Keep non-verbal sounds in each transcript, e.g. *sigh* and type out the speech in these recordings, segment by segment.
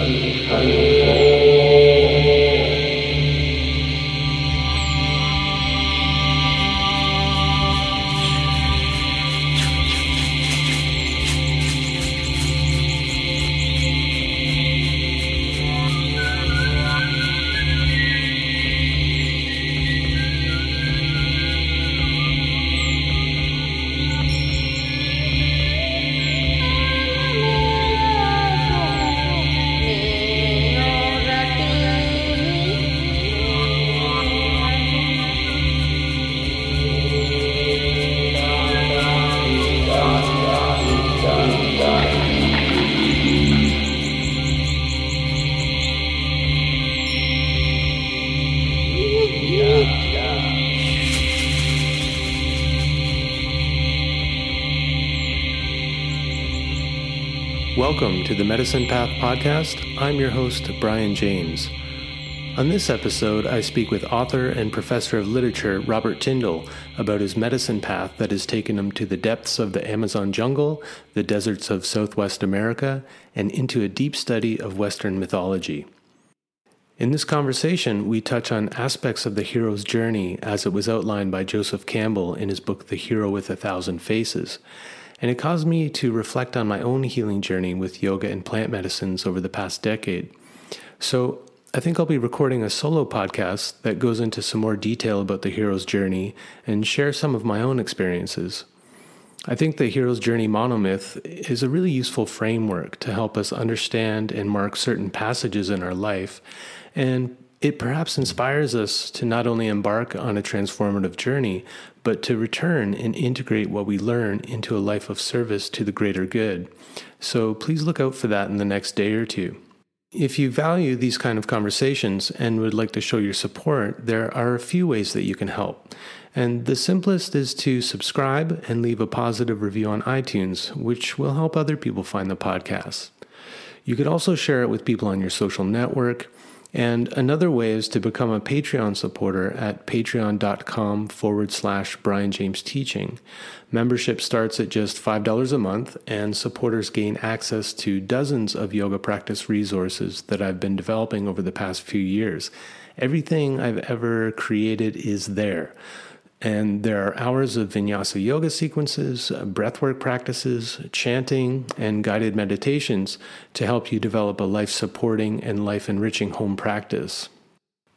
adiós. adiós. Welcome to the Medicine Path Podcast. I'm your host, Brian James. On this episode, I speak with author and professor of literature Robert Tindall about his medicine path that has taken him to the depths of the Amazon jungle, the deserts of Southwest America, and into a deep study of Western mythology. In this conversation, we touch on aspects of the hero's journey as it was outlined by Joseph Campbell in his book The Hero with a Thousand Faces and it caused me to reflect on my own healing journey with yoga and plant medicines over the past decade. So, I think I'll be recording a solo podcast that goes into some more detail about the hero's journey and share some of my own experiences. I think the hero's journey monomyth is a really useful framework to help us understand and mark certain passages in our life and it perhaps inspires us to not only embark on a transformative journey, but to return and integrate what we learn into a life of service to the greater good. So please look out for that in the next day or two. If you value these kind of conversations and would like to show your support, there are a few ways that you can help. And the simplest is to subscribe and leave a positive review on iTunes, which will help other people find the podcast. You could also share it with people on your social network and another way is to become a Patreon supporter at patreon.com forward slash Brian James Teaching. Membership starts at just $5 a month, and supporters gain access to dozens of yoga practice resources that I've been developing over the past few years. Everything I've ever created is there. And there are hours of vinyasa yoga sequences, uh, breathwork practices, chanting, and guided meditations to help you develop a life supporting and life enriching home practice.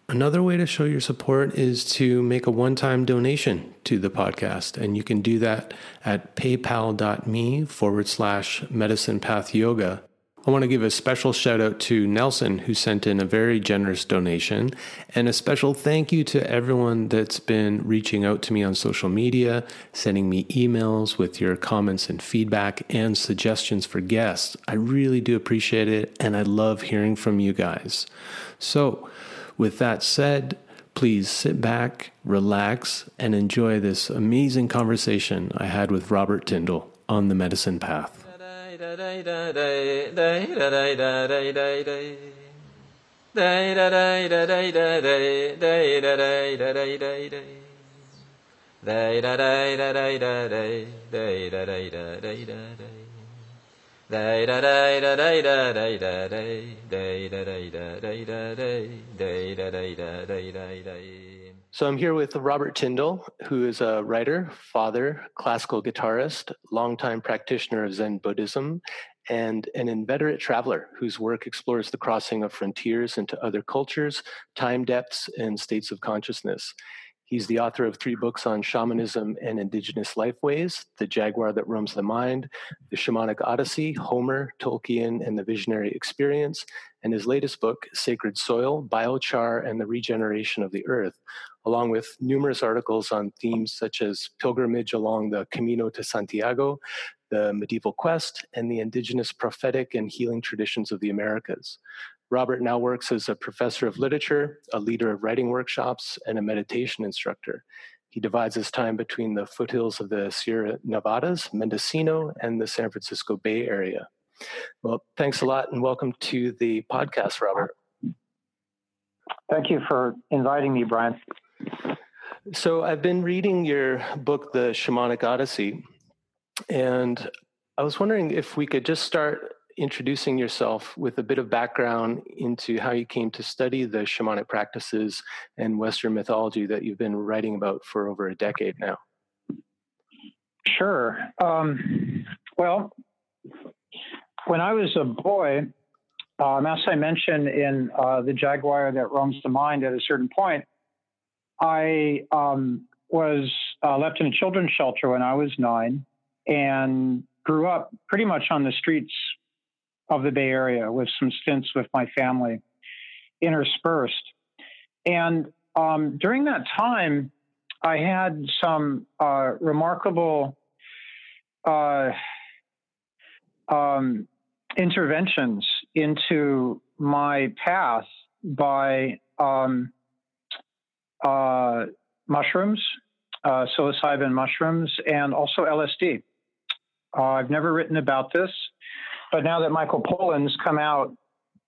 Another way to show your support is to make a one time donation to the podcast, and you can do that at paypal.me forward slash medicine path yoga. I want to give a special shout out to Nelson, who sent in a very generous donation, and a special thank you to everyone that's been reaching out to me on social media, sending me emails with your comments and feedback and suggestions for guests. I really do appreciate it, and I love hearing from you guys. So, with that said, Please sit back, relax, and enjoy this amazing conversation I had with Robert Tindall on the medicine path da da da da da da da da da da da Day da day da day da day day da day da day day day day da day da day da day day da day da day da day day da day da day da day da day day da day da day da day day da day da day da day so I'm here with Robert Tindall, who is a writer, father, classical guitarist, longtime practitioner of Zen Buddhism, and an inveterate traveler whose work explores the crossing of frontiers into other cultures, time depths, and states of consciousness. He's the author of three books on shamanism and indigenous lifeways The Jaguar That Roams the Mind, The Shamanic Odyssey, Homer, Tolkien, and the Visionary Experience, and his latest book, Sacred Soil, Biochar, and the Regeneration of the Earth, along with numerous articles on themes such as pilgrimage along the Camino to Santiago, the medieval quest, and the indigenous prophetic and healing traditions of the Americas. Robert now works as a professor of literature, a leader of writing workshops, and a meditation instructor. He divides his time between the foothills of the Sierra Nevadas, Mendocino, and the San Francisco Bay Area. Well, thanks a lot and welcome to the podcast, Robert. Thank you for inviting me, Brian. So, I've been reading your book, The Shamanic Odyssey, and I was wondering if we could just start introducing yourself with a bit of background into how you came to study the shamanic practices and Western mythology that you've been writing about for over a decade now. Sure. Um, well, when I was a boy, um, as I mentioned in uh, The Jaguar That Roams the Mind, at a certain point, I um, was uh, left in a children's shelter when I was nine and grew up pretty much on the streets of the Bay Area with some stints with my family interspersed. And um, during that time, I had some uh, remarkable uh, um, interventions into my path by um, uh, mushrooms, uh, psilocybin mushrooms, and also LSD. Uh, I've never written about this. But now that Michael Pollan's come out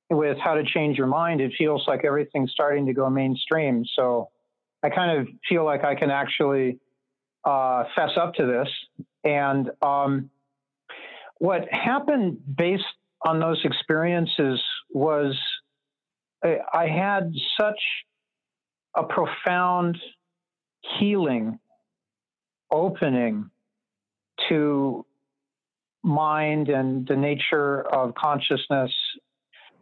with How to Change Your Mind, it feels like everything's starting to go mainstream. So I kind of feel like I can actually uh, fess up to this. And um, what happened based on those experiences was I had such a profound healing opening to mind and the nature of consciousness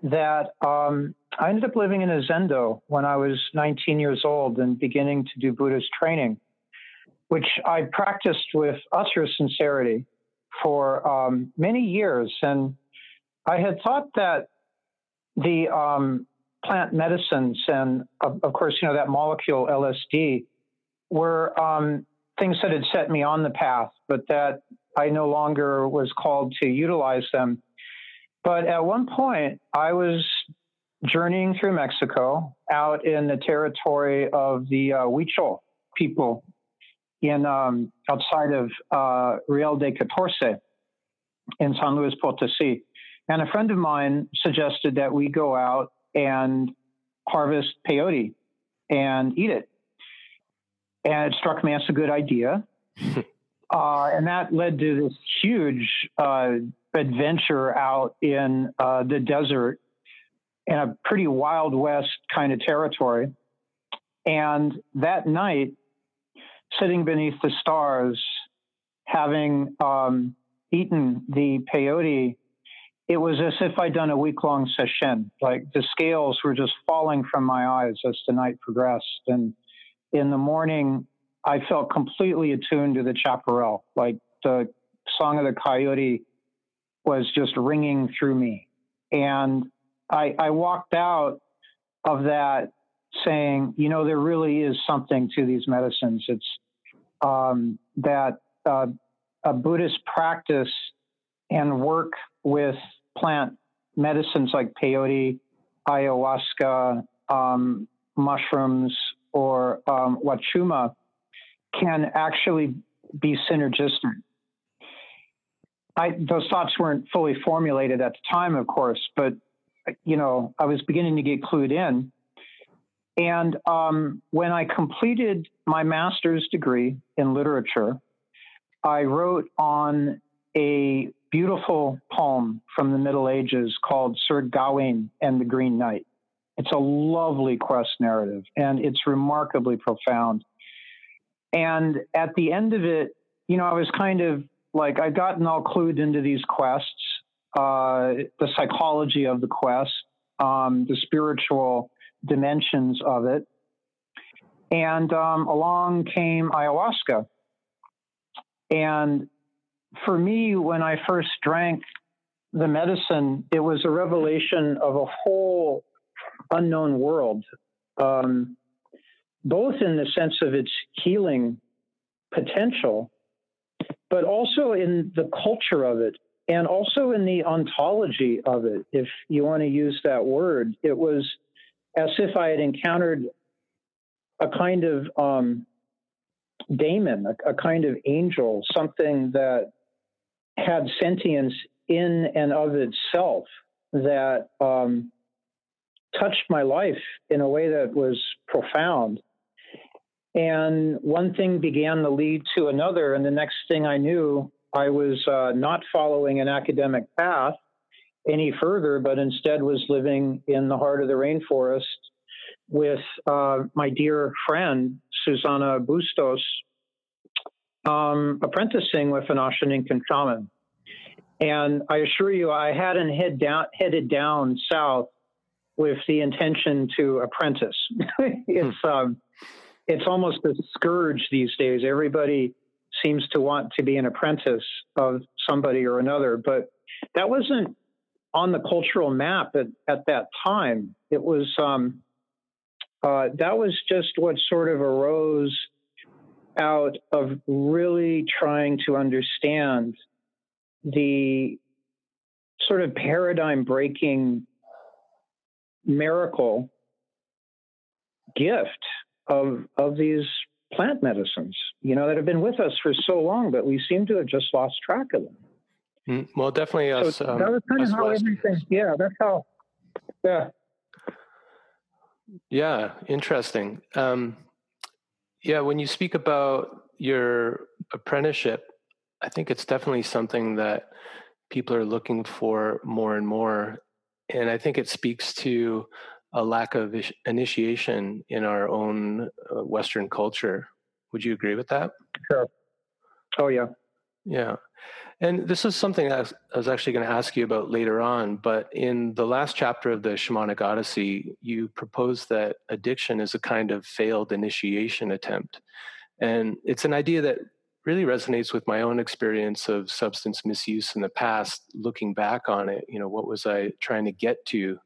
that um, I ended up living in a zendo when I was 19 years old and beginning to do Buddhist training, which I practiced with utter sincerity for um, many years. And I had thought that the um, plant medicines and, of, of, course, you know, that molecule LSD were um, things that had set me on the path, but that I no longer was called to utilize them. But at one point, I was journeying through Mexico out in the territory of the uh, Huichol people in um, outside of uh, Real de Catorce in San Luis Potosi. And a friend of mine suggested that we go out and harvest peyote and eat it. And it struck me as a good idea. *laughs* Uh, and that led to this huge uh, adventure out in uh, the desert in a pretty Wild West kind of territory. And that night, sitting beneath the stars, having um, eaten the peyote, it was as if I'd done a week long session. Like the scales were just falling from my eyes as the night progressed. And in the morning, I felt completely attuned to the chaparral. Like the song of the coyote was just ringing through me. And I, I walked out of that saying, you know, there really is something to these medicines. It's um, that uh, a Buddhist practice and work with plant medicines like peyote, ayahuasca, um, mushrooms, or um, wachuma can actually be synergistic. I, those thoughts weren't fully formulated at the time, of course, but you know, I was beginning to get clued in. And um, when I completed my master's degree in literature, I wrote on a beautiful poem from the Middle Ages called Sir Gawain and the Green Knight. It's a lovely quest narrative and it's remarkably profound. And at the end of it, you know, I was kind of like, I'd gotten all clued into these quests, uh, the psychology of the quest, um, the spiritual dimensions of it. And um, along came ayahuasca. And for me, when I first drank the medicine, it was a revelation of a whole unknown world, um, both in the sense of its healing potential, but also in the culture of it, and also in the ontology of it, if you want to use that word. It was as if I had encountered a kind of um, daemon, a, a kind of angel, something that had sentience in and of itself that um, touched my life in a way that was profound. And one thing began to lead to another. And the next thing I knew, I was uh, not following an academic path any further, but instead was living in the heart of the rainforest with uh, my dear friend, Susana Bustos, um, apprenticing with an Ashaninkan shaman. And I assure you, I hadn't head down, headed down south with the intention to apprentice. *laughs* it's hmm. um, it's almost a scourge these days. Everybody seems to want to be an apprentice of somebody or another, but that wasn't on the cultural map at, at that time. It was um, uh, that was just what sort of arose out of really trying to understand the sort of paradigm breaking miracle gift of of these plant medicines, you know, that have been with us for so long, but we seem to have just lost track of them. Mm, well, definitely us. So um, that was kind of how everything. Yeah, that's how. Yeah. Yeah, interesting. Um, yeah, when you speak about your apprenticeship, I think it's definitely something that people are looking for more and more. And I think it speaks to a lack of initiation in our own uh, Western culture. Would you agree with that? Sure. Oh, yeah. Yeah. And this is something I was actually going to ask you about later on. But in the last chapter of the Shamanic Odyssey, you propose that addiction is a kind of failed initiation attempt. And it's an idea that really resonates with my own experience of substance misuse in the past looking back on it you know what was i trying to get to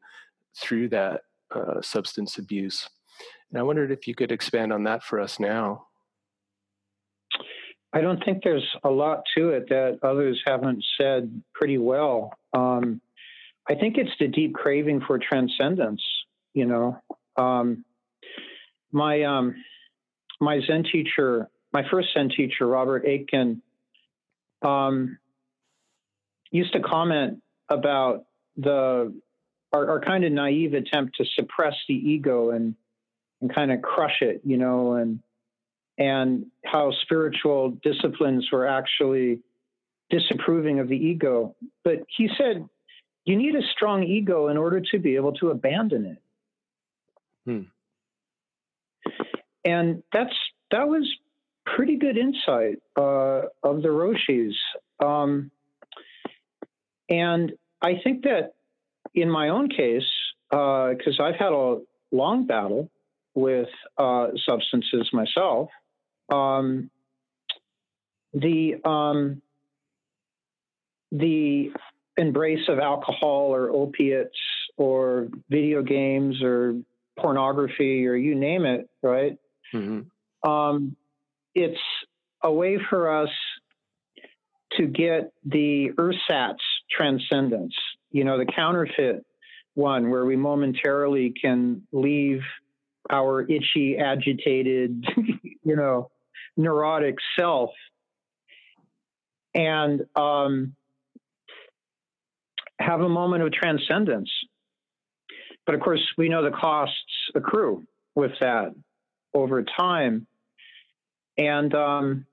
through that uh, substance abuse. And i wondered if you could expand on that for us now. I don't think there's a lot to it that others haven't said pretty well. Um, i think it's the deep craving for transcendence you know? Um, my um, my zen teacher my first Zen teacher, Robert Aitken, um, used to comment about the our, our, kind of naive attempt to suppress the ego and and kind of crush it, you know, and and how spiritual disciplines were actually disapproving of the ego. But he said you need a strong ego in order to be able to abandon it. Hmm. And that's that was pretty good insight uh, of the Roshis. Um, and I think that in my own case, because uh, I've had a long battle with uh, substances myself, um, the um, the embrace of alcohol or opiates or video games or pornography or you name it, right? Mm-hmm. Um, it's a way for us to get the ersatz transcendence, you know, the counterfeit one where we momentarily can leave our itchy, agitated, *laughs* you know, neurotic self. And um, have a moment of transcendence. But of course, we know the costs accrue with that over time. And um,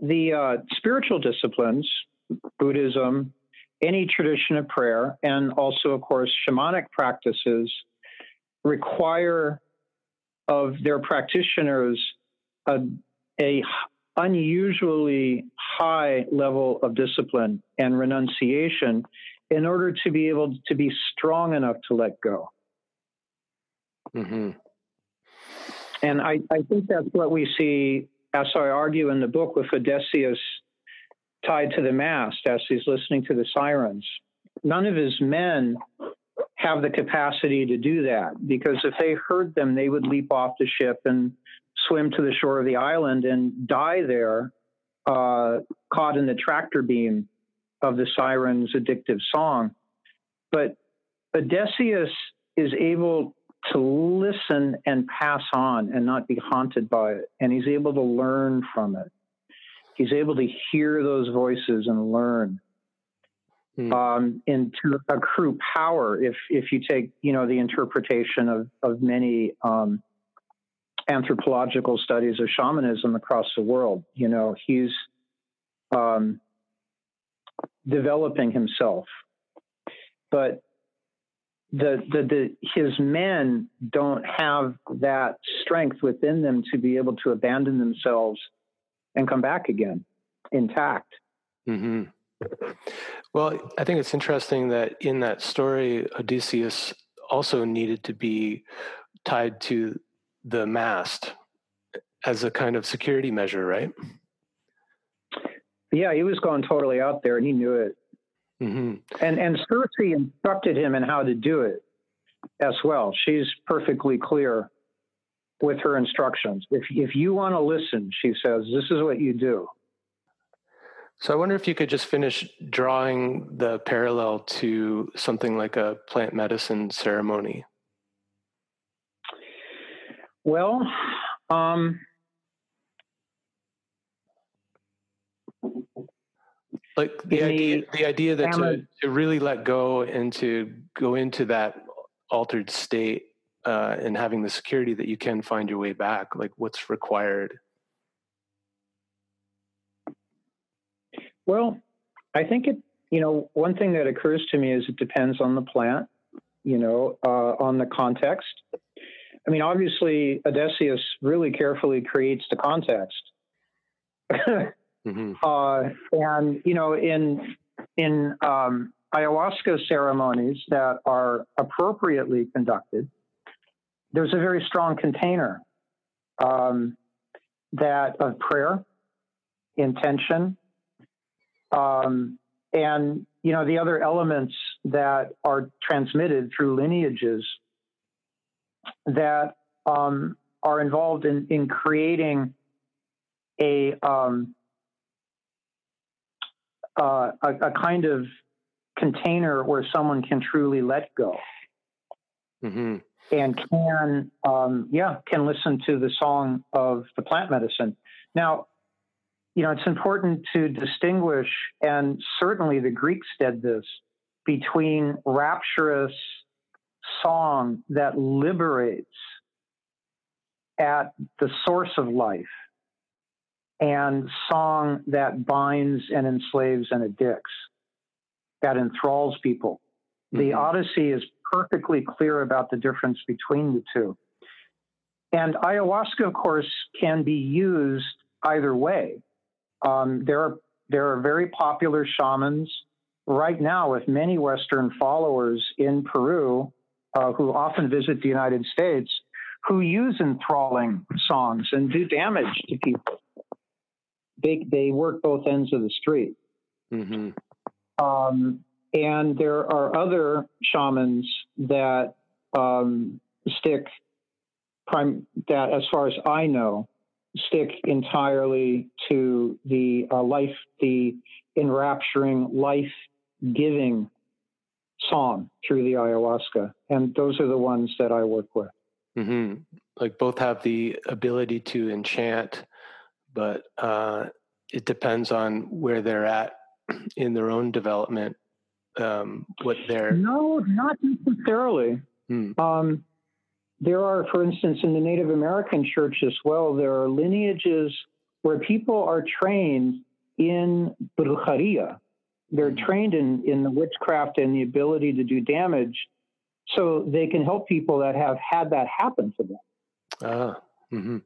the uh, spiritual disciplines, Buddhism, any tradition of prayer, and also, of course, shamanic practices require of their practitioners a, a unusually high level of discipline and renunciation in order to be able to be strong enough to let go. Mm-hmm. And I, I think that's what we see, as I argue in the book, with Odysseus tied to the mast as he's listening to the sirens. None of his men have the capacity to do that because if they heard them, they would leap off the ship and swim to the shore of the island and die there, uh, caught in the tractor beam of the siren's addictive song. But Odysseus is able to listen and pass on and not be haunted by it. And he's able to learn from it. He's able to hear those voices and learn. Hmm. Um, into accrue power if if you take you know the interpretation of of many um, anthropological studies of shamanism across the world. You know, he's um, developing himself, but the, the, the his men don't have that strength within them to be able to abandon themselves and come back again intact. Mm-hmm. Well, I think it's interesting that in that story, Odysseus also needed to be tied to the mast as a kind of security measure, right? Yeah, he was going totally out there, and he knew it. Mm-hmm. And and Circe instructed him in how to do it as well. She's perfectly clear with her instructions. If if you want to listen, she says, this is what you do. So I wonder if you could just finish drawing the parallel to something like a plant medicine ceremony. Well, um, like the idea, the, the idea that to, to really let go and to go into that altered state uh, and having the security that you can find your way back, like what's required. Well, I think it. You know, one thing that occurs to me is it depends on the plant. You know, uh, on the context. I mean, obviously, Odysseus really carefully creates the context. mm-hmm. *laughs* uh, and you know, in in um, ayahuasca ceremonies that are appropriately conducted, there's a very strong container um, that of prayer, intention, um, and you know the other elements that are transmitted through lineages that um, are involved in, in creating a, um, uh, a, a kind of container where someone can truly let go mm-hmm. And can um, yeah can listen to the song of the plant medicine now you know it's important to distinguish and certainly the greeks did this between rapturous song that liberates at the source of life and song that binds and enslaves and addicts, that enthralls people. Mm-hmm. The Odyssey is perfectly clear about the difference between the two. And ayahuasca, of course, can be used either way. Um, there, are, there are very popular shamans right now with many Western followers in Peru uh, who often visit the United States who use enthralling songs and do damage to people. They, they work both ends of the street. Mm-hmm. Um, and there are other shamans that um, stick, prime, that as far as I know, stick entirely to the uh, life, the enrapturing, life giving song through the ayahuasca. And those are the ones that I work with. Mm-hmm. Like both have the ability to enchant, but uh, it depends on where they're at in their own development. Um, what they're no, not necessarily. Hmm. Um, there are, for instance, in the Native American church as well, there are lineages where people are trained in brujeria. They're hmm. trained in, in the witchcraft and the ability to do damage so they can help people that have had that happen to them. Ah, mm-hmm.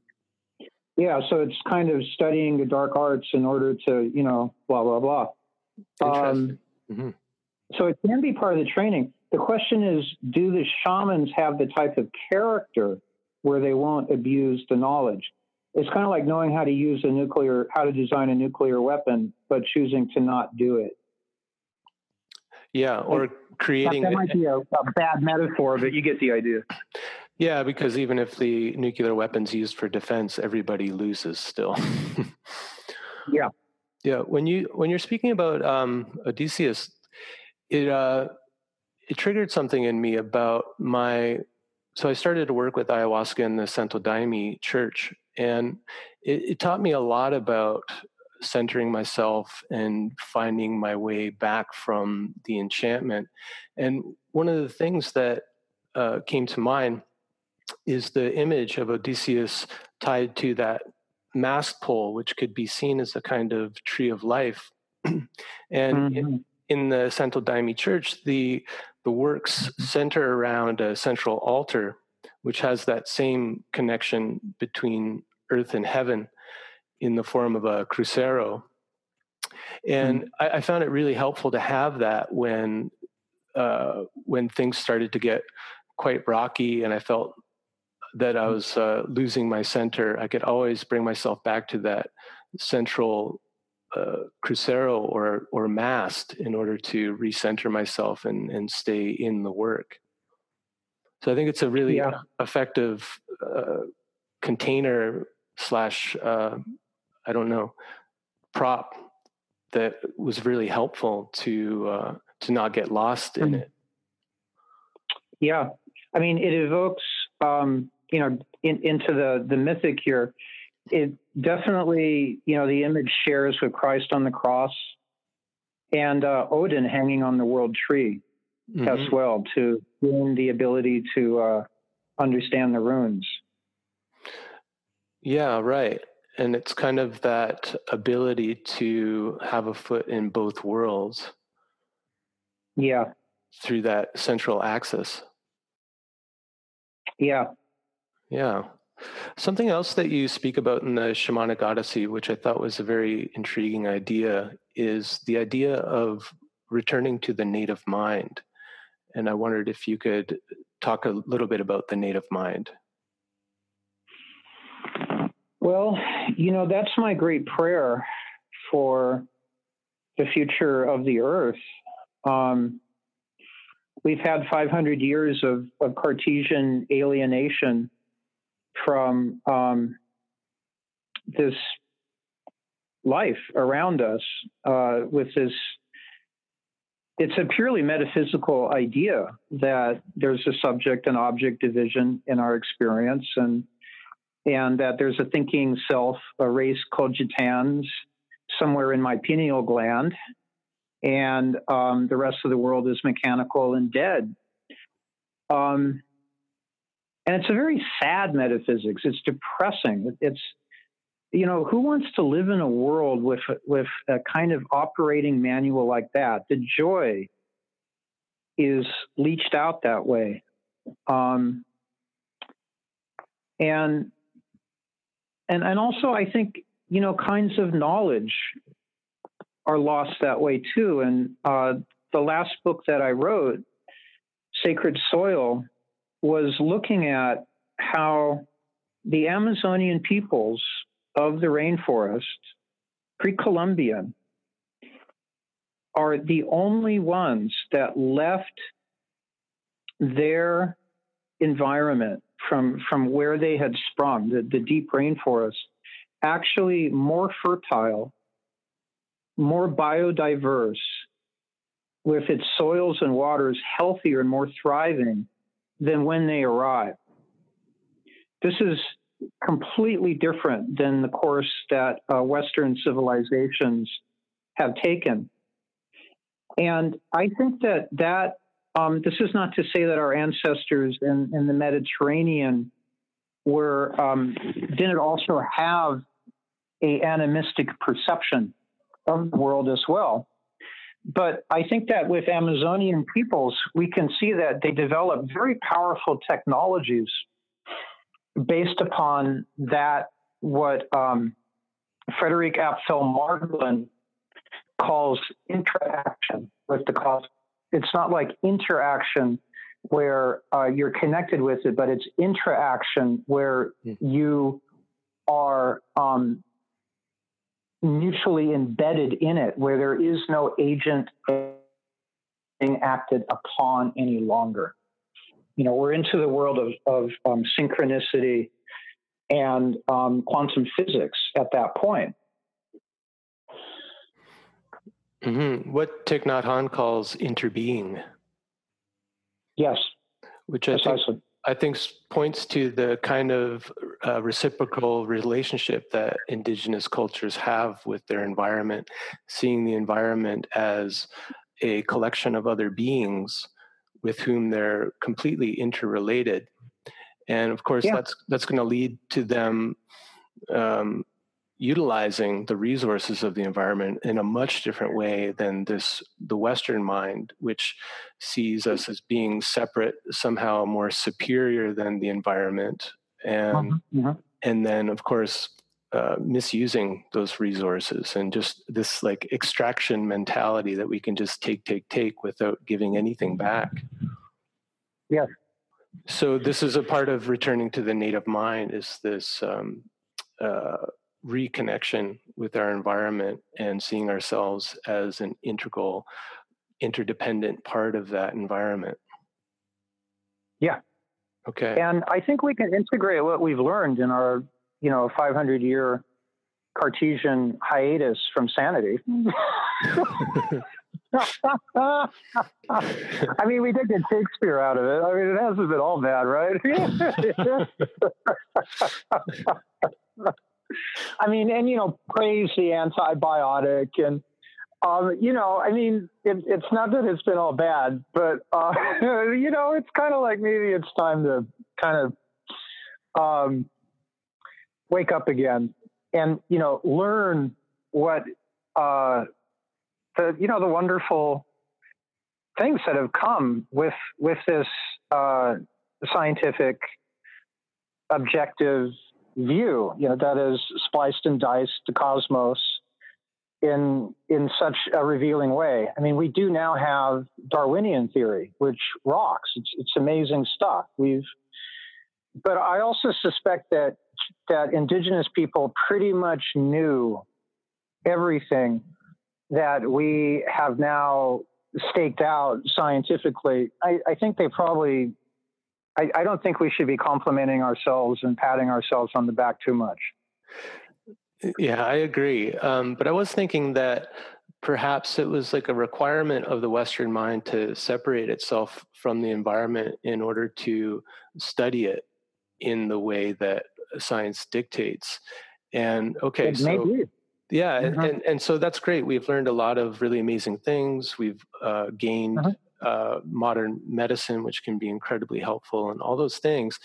Yeah, so it's kind of studying the dark arts in order to, you know, blah, blah, blah. Interesting. Um, mm-hmm. So it can be part of the training. The question is do the shamans have the type of character where they won't abuse the knowledge? It's kind of like knowing how to use a nuclear, how to design a nuclear weapon, but choosing to not do it. Yeah, or creating. That might be a, a bad metaphor, but you get the idea. *clears throat* Yeah, because even if the nuclear weapon's used for defense, everybody loses still. *laughs* yeah. Yeah. When you when you're speaking about um, Odysseus, it uh, it triggered something in me about my. So I started to work with ayahuasca in the Santo Daime Church, and it, it taught me a lot about centering myself and finding my way back from the enchantment. And one of the things that uh, came to mind is the image of Odysseus tied to that mast pole, which could be seen as a kind of tree of life. *clears throat* and mm-hmm. In, the Santo Daime Church, the the works center around a central altar, which has that same connection between earth and heaven in the form of a Cruzeiro. And mm-hmm. I, I, found it really helpful to have that when uh, when things started to get quite rocky and I felt that I mm. was uh, losing my center, I could always bring myself back to that central uh, Cruzeiro or or mast in order to recenter myself and and stay in the work. So I think it's a really yeah. effective uh, container slash uh, I don't know prop that was really helpful to uh, to not get lost in mm. it. Yeah, I mean, it evokes um, you know, in, into the the mythic here, it definitely, you know, the image shares with Christ on the cross and uh, Odin hanging on the world tree mm-hmm. as well to gain the ability to uh, understand the runes. Yeah, right. And it's kind of that ability to have a foot in both worlds. Yeah. Through that central axis. Yeah. Yeah. Something else that you speak about in the Shamanic Odyssey, which I thought was a very intriguing idea, is the idea of returning to the native mind. And I wondered if you could talk a little bit about the native mind. Well, you know, that's my great prayer for the future of the earth. Um, we've had 500 years of, of Cartesian alienation from um, this life around us uh, with this it's a purely metaphysical idea that there's a subject and object division in our experience and and that there's a thinking self a res cogitans somewhere in my pineal gland. And um, the rest of the world is mechanical and dead. Um, and it's a very sad metaphysics. It's depressing. It's you know who wants to live in a world with with a kind of operating manual like that? The joy is leached out that way, um, and and and also I think you know kinds of knowledge are lost that way too. And uh, the last book that I wrote, Sacred Soil, was looking at how the Amazonian peoples of the rainforest, pre Columbian, are the only ones that left their environment from, from where they had sprung, the, the deep rainforest, actually more fertile, more biodiverse, with its soils and waters healthier and more thriving than when they arrive. this is completely different than the course that uh, Western civilizations have taken. And I think that that um, this is not to say that our ancestors in, in the Mediterranean were um, didn't also have a animistic perception of the world as well. But I think that with Amazonian peoples, we can see that they develop very powerful technologies based upon that, what um, Frédérique Apffel-Marglin calls interaction with the cosmos. It's not like interaction where uh, you're connected with it, but it's interaction where mm. you are um, mutually embedded in it, where there is no agent being acted upon any longer. You know, we're into the world of, of um, synchronicity and um, quantum physics at that point. Mm-hmm. What Thich Nhat Hanh calls interbeing. Yes. Which I think, I think points to the kind of uh, reciprocal relationship that indigenous cultures have with their environment, seeing the environment as a collection of other beings with whom they're completely interrelated. And of course, yeah. that's that's going to lead to them um, utilizing the resources of the environment in a much different way than this the western mind which sees us as being separate somehow more superior than the environment and mm-hmm. mm-hmm. and then of course uh, misusing those resources and just this like extraction mentality that we can just take take take without giving anything back yes so this is a part of returning to the native mind is this um, uh, reconnection with our environment and seeing ourselves as an integral, interdependent part of that environment. Yeah. Okay. And I think we can integrate what we've learned in our, you know, 500 year Cartesian hiatus from sanity. *laughs* I mean, we did get Shakespeare out of it. I mean, it hasn't been all bad, right? *laughs* *laughs* I mean, and you know, praise the antibiotic and um, you know, I mean, it, it's not that it's been all bad, but uh, *laughs* you know, it's kind of like maybe it's time to kind of um, wake up again and you know learn what uh, the you know the wonderful things that have come with with this uh, scientific objective view, you know, that is spliced and diced the cosmos in in such a revealing way. I mean, we do now have Darwinian theory, which rocks. It's it's amazing stuff. We've but I also suspect that that indigenous people pretty much knew everything that we have now staked out scientifically. I, I think they probably I, I don't think we should be complimenting ourselves and patting ourselves on the back too much. Yeah, I agree. Um, but I was thinking that perhaps it was like a requirement of the Western mind to separate itself from the environment in order to study it in the way that science dictates. And okay, it so yeah, mm-hmm. and, and so that's great. We've learned a lot of really amazing things. We've uh, gained mm-hmm uh, modern medicine, which can be incredibly helpful, and all those things.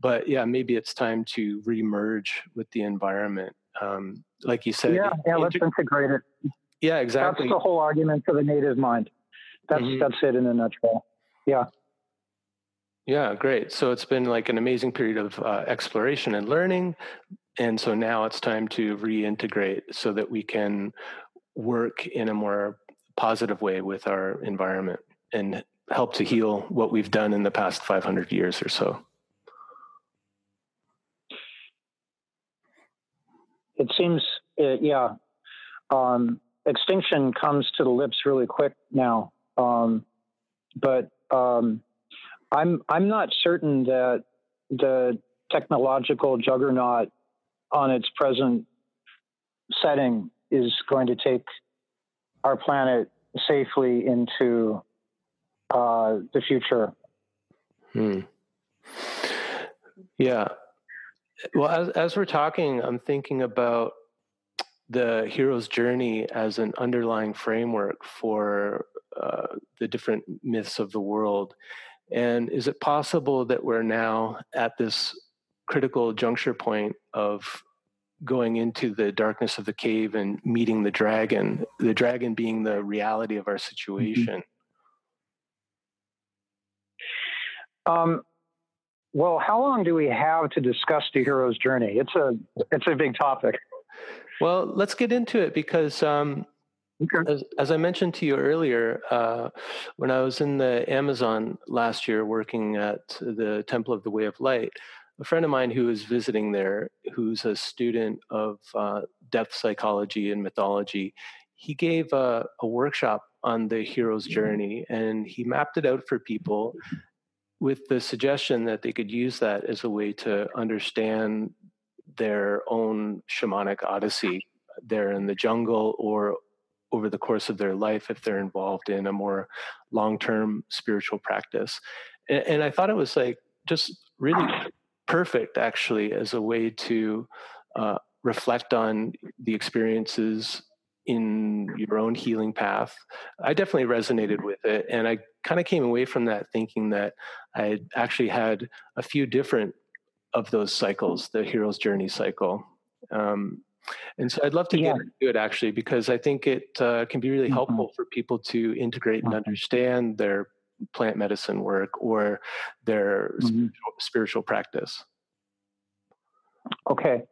But yeah, maybe it's time to remerge with the environment. Um, like you said, yeah, yeah, let's integrate it. Yeah, exactly. That's the whole argument for the native mind. That's mm-hmm. that's it in a nutshell. Yeah. Yeah, great. So it's been like an amazing period of uh, exploration and learning. And so now it's time to reintegrate so that we can work in a more positive way with our environment and help to heal what we've done in the past 500 years or so? It seems, uh, yeah, um, extinction comes to the lips really quick now. Um, but um, I'm I'm not certain that the technological juggernaut on its present setting is going to take our planet safely into uh, the future. Hmm. Yeah. Well, as, as we're talking, I'm thinking about the hero's journey as an underlying framework for uh, the different myths of the world. And is it possible that we're now at this critical juncture point of going into the darkness of the cave and meeting the dragon, the dragon being the reality of our mm-hmm. situation? Mm-hmm. Um, well, how long do we have to discuss the hero's journey? It's a it's a big topic. Well, let's get into it because, um, okay. as, as, I mentioned to you earlier, uh, when I was in the Amazon last year working at the Temple of the Way of Light, a friend of mine who was visiting there, who's a student of uh, depth psychology and mythology, he gave a, a workshop on the hero's mm-hmm. journey and he mapped it out for people with the suggestion that they could use that as a way to understand their own shamanic odyssey there in the jungle or over the course of their life if they're involved in a more long-term spiritual practice. And, and i thought it was like just really perfect actually as a way to uh, reflect on the experiences in your own healing path. I definitely resonated with it and i kind of came away from that thinking that i actually had a few different of those cycles, the hero's journey cycle. Um, and so I'd love to yeah. get into it actually, because I think it uh, can be really mm-hmm. helpful for people to integrate and mm-hmm. understand their plant medicine work or their mm-hmm. spiritual, spiritual, practice. Okay.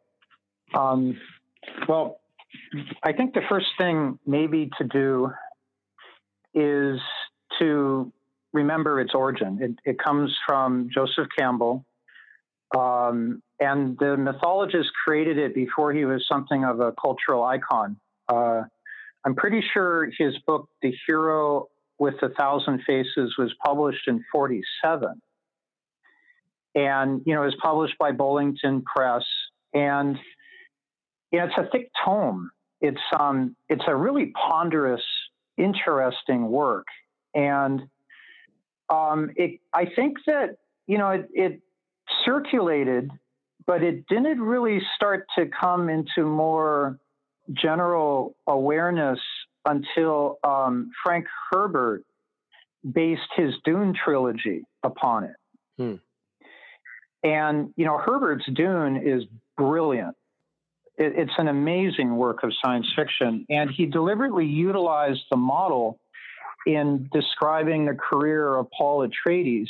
Um, well, I think the first thing maybe to do is to remember its origin. It, it comes from Joseph Campbell, um, and the mythologist created it before he was something of a cultural icon. Uh, I'm pretty sure his book, The Hero with a Thousand Faces, was published in 47. And, you know, it was published by Bollingen Press. And you know, it's a thick tome. It's, um, it's a really ponderous, interesting work. And um, it, I think that, you know, it, it circulated, but it didn't really start to come into more general awareness until um, Frank Herbert based his Dune trilogy upon it. Hmm. And, you know, Herbert's Dune is brilliant. It, it's an amazing work of science fiction. And he deliberately utilized the model in describing the career of Paul Atreides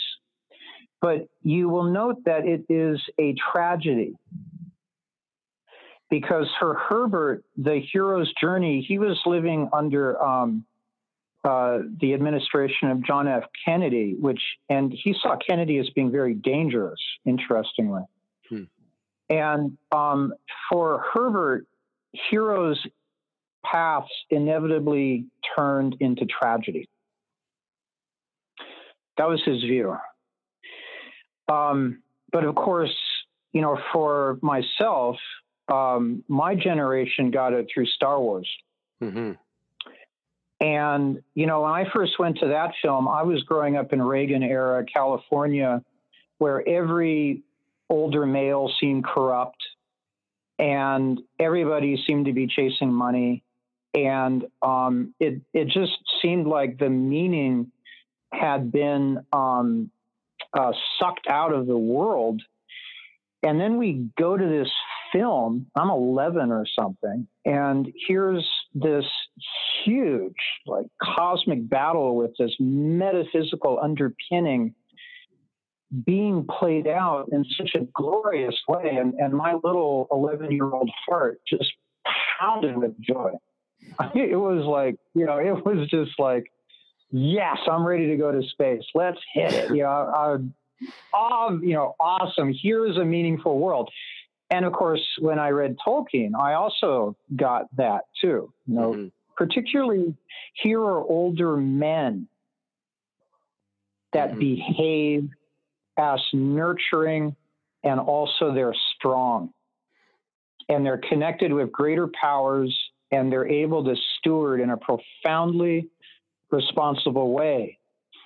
but you will note that it is a tragedy because for Herbert, the hero's journey, he was living under um, uh, the administration of John F. Kennedy, which, and he saw Kennedy as being very dangerous, interestingly. Hmm. And um, for Herbert, heroes' paths inevitably turned into tragedy. That was his view. Um, but of course, you know, for myself, um, my generation got it through Star Wars. Mm-hmm. And, you know, when I first went to that film, I was growing up in Reagan era California, where every older male seemed corrupt and everybody seemed to be chasing money. And um, it, it just seemed like the meaning had been um, uh, sucked out of the world. And then we go to this film. I'm 11 or something, and here's this huge, like, cosmic battle with this metaphysical underpinning being played out in such a glorious way. And, and my little 11 year old heart just pounded with joy. *laughs* It was like, you know, it was just like, yes, I'm ready to go to space. Let's hit it. You know, uh, you know, awesome. Here's a meaningful world. And of course, when I read Tolkien, I also got that too. You know, mm-hmm. particularly here are older men that mm-hmm. behave as nurturing and also they're strong. And they're connected with greater powers and they're able to steward in a profoundly responsible way.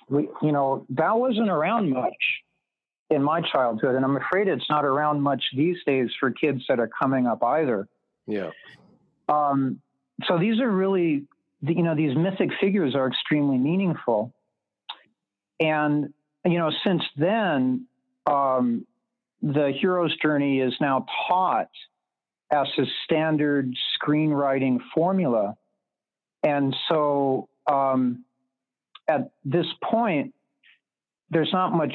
We, you know, that wasn't around much in my childhood, and I'm afraid it's not around much these days for kids that are coming up either. Yeah. Um, so these are really, you know, these mythic figures are extremely meaningful. And, you know, since then, um, the hero's journey is now taught as a standard screenwriting formula. And so um, at this point, there's not much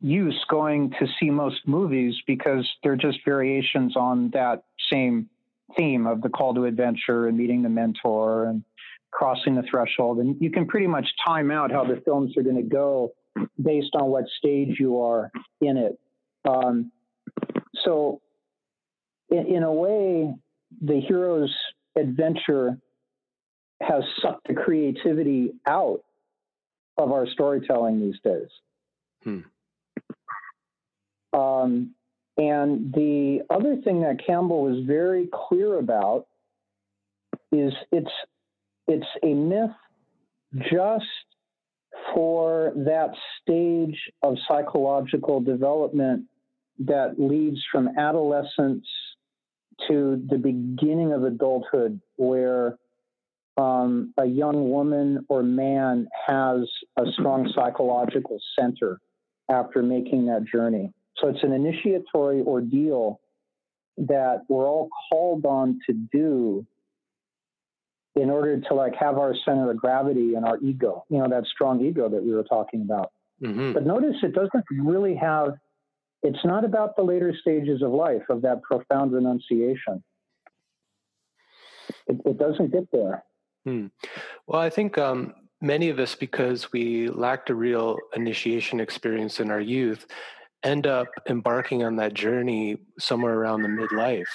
use going to see most movies because they're just variations on that same theme of the call to adventure and meeting the mentor and crossing the threshold. And you can pretty much time out how the films are going to go based on what stage you are in it. Um, so, in, in a way, the hero's adventure has sucked the creativity out of our storytelling these days. Hmm. Um, and the other thing that Campbell was very clear about is it's it's a myth just for that stage of psychological development that leads from adolescence to the beginning of adulthood, where um, a young woman or man has a strong psychological center after making that journey. So it's an initiatory ordeal that we're all called on to do in order to like have our center of gravity and our ego, you know, that strong ego that we were talking about. Mm-hmm. But notice it doesn't really have, it's not about the later stages of life of that profound renunciation. It, it doesn't get there. Hmm. Well, I think um, many of us, because we lacked a real initiation experience in our youth, end up embarking on that journey somewhere around the midlife.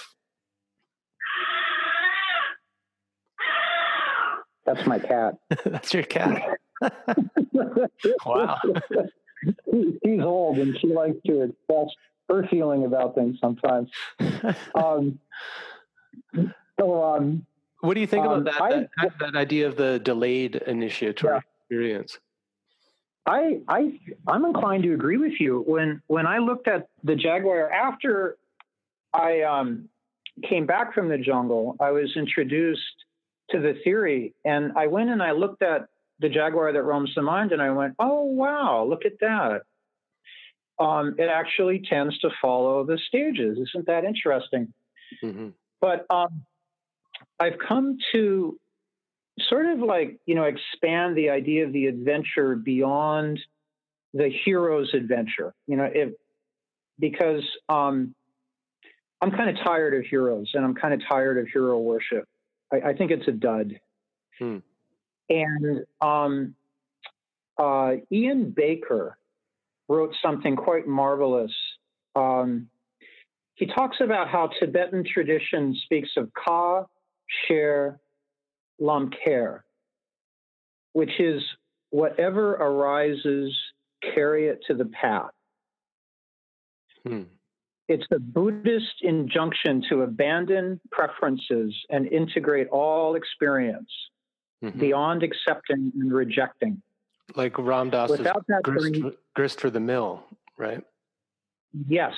That's my cat. *laughs* That's your cat. *laughs* *laughs* wow. He's old and she likes to express her feeling about things sometimes. *laughs* Um, so, um, what do you think um, about that, I, that, that, idea of the delayed initiatory yeah. experience? I, I, I'm inclined to agree with you. When when I looked at the jaguar after I um, came back from the jungle, I was introduced to the theory, and I went and I looked at the jaguar that roams the mind, and I went, "Oh wow, look at that." Um, it actually tends to follow the stages. Isn't that interesting? Mm-hmm. But um, I've come to sort of like you know expand the idea of the adventure beyond the hero's adventure you know if because um, i'm kind of tired of heroes and i'm kind of tired of hero worship i, I think it's a dud hmm. And um, uh, ian baker wrote something quite marvelous um, he talks about how tibetan tradition speaks of ka share lamker, which is whatever arises, carry it to the path. Hmm. It's the Buddhist injunction to abandon preferences and integrate all experience mm-hmm. beyond accepting and rejecting. Like Ram Dass's grist, grist for the mill, right? Yes.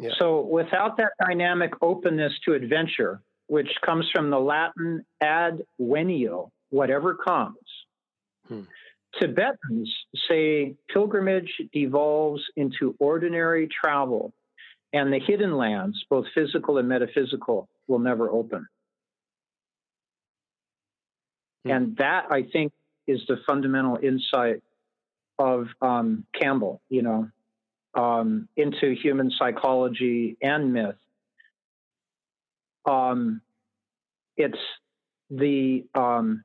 Yeah. So without that dynamic openness to adventure, which comes from the Latin ad venio, whatever comes. Hmm. Tibetans say pilgrimage devolves into ordinary travel, and the hidden lands, both physical and metaphysical, will never open. Hmm. And that, I think, is the fundamental insight of um, Campbell, you know, um, into human psychology and myth um, it's the um,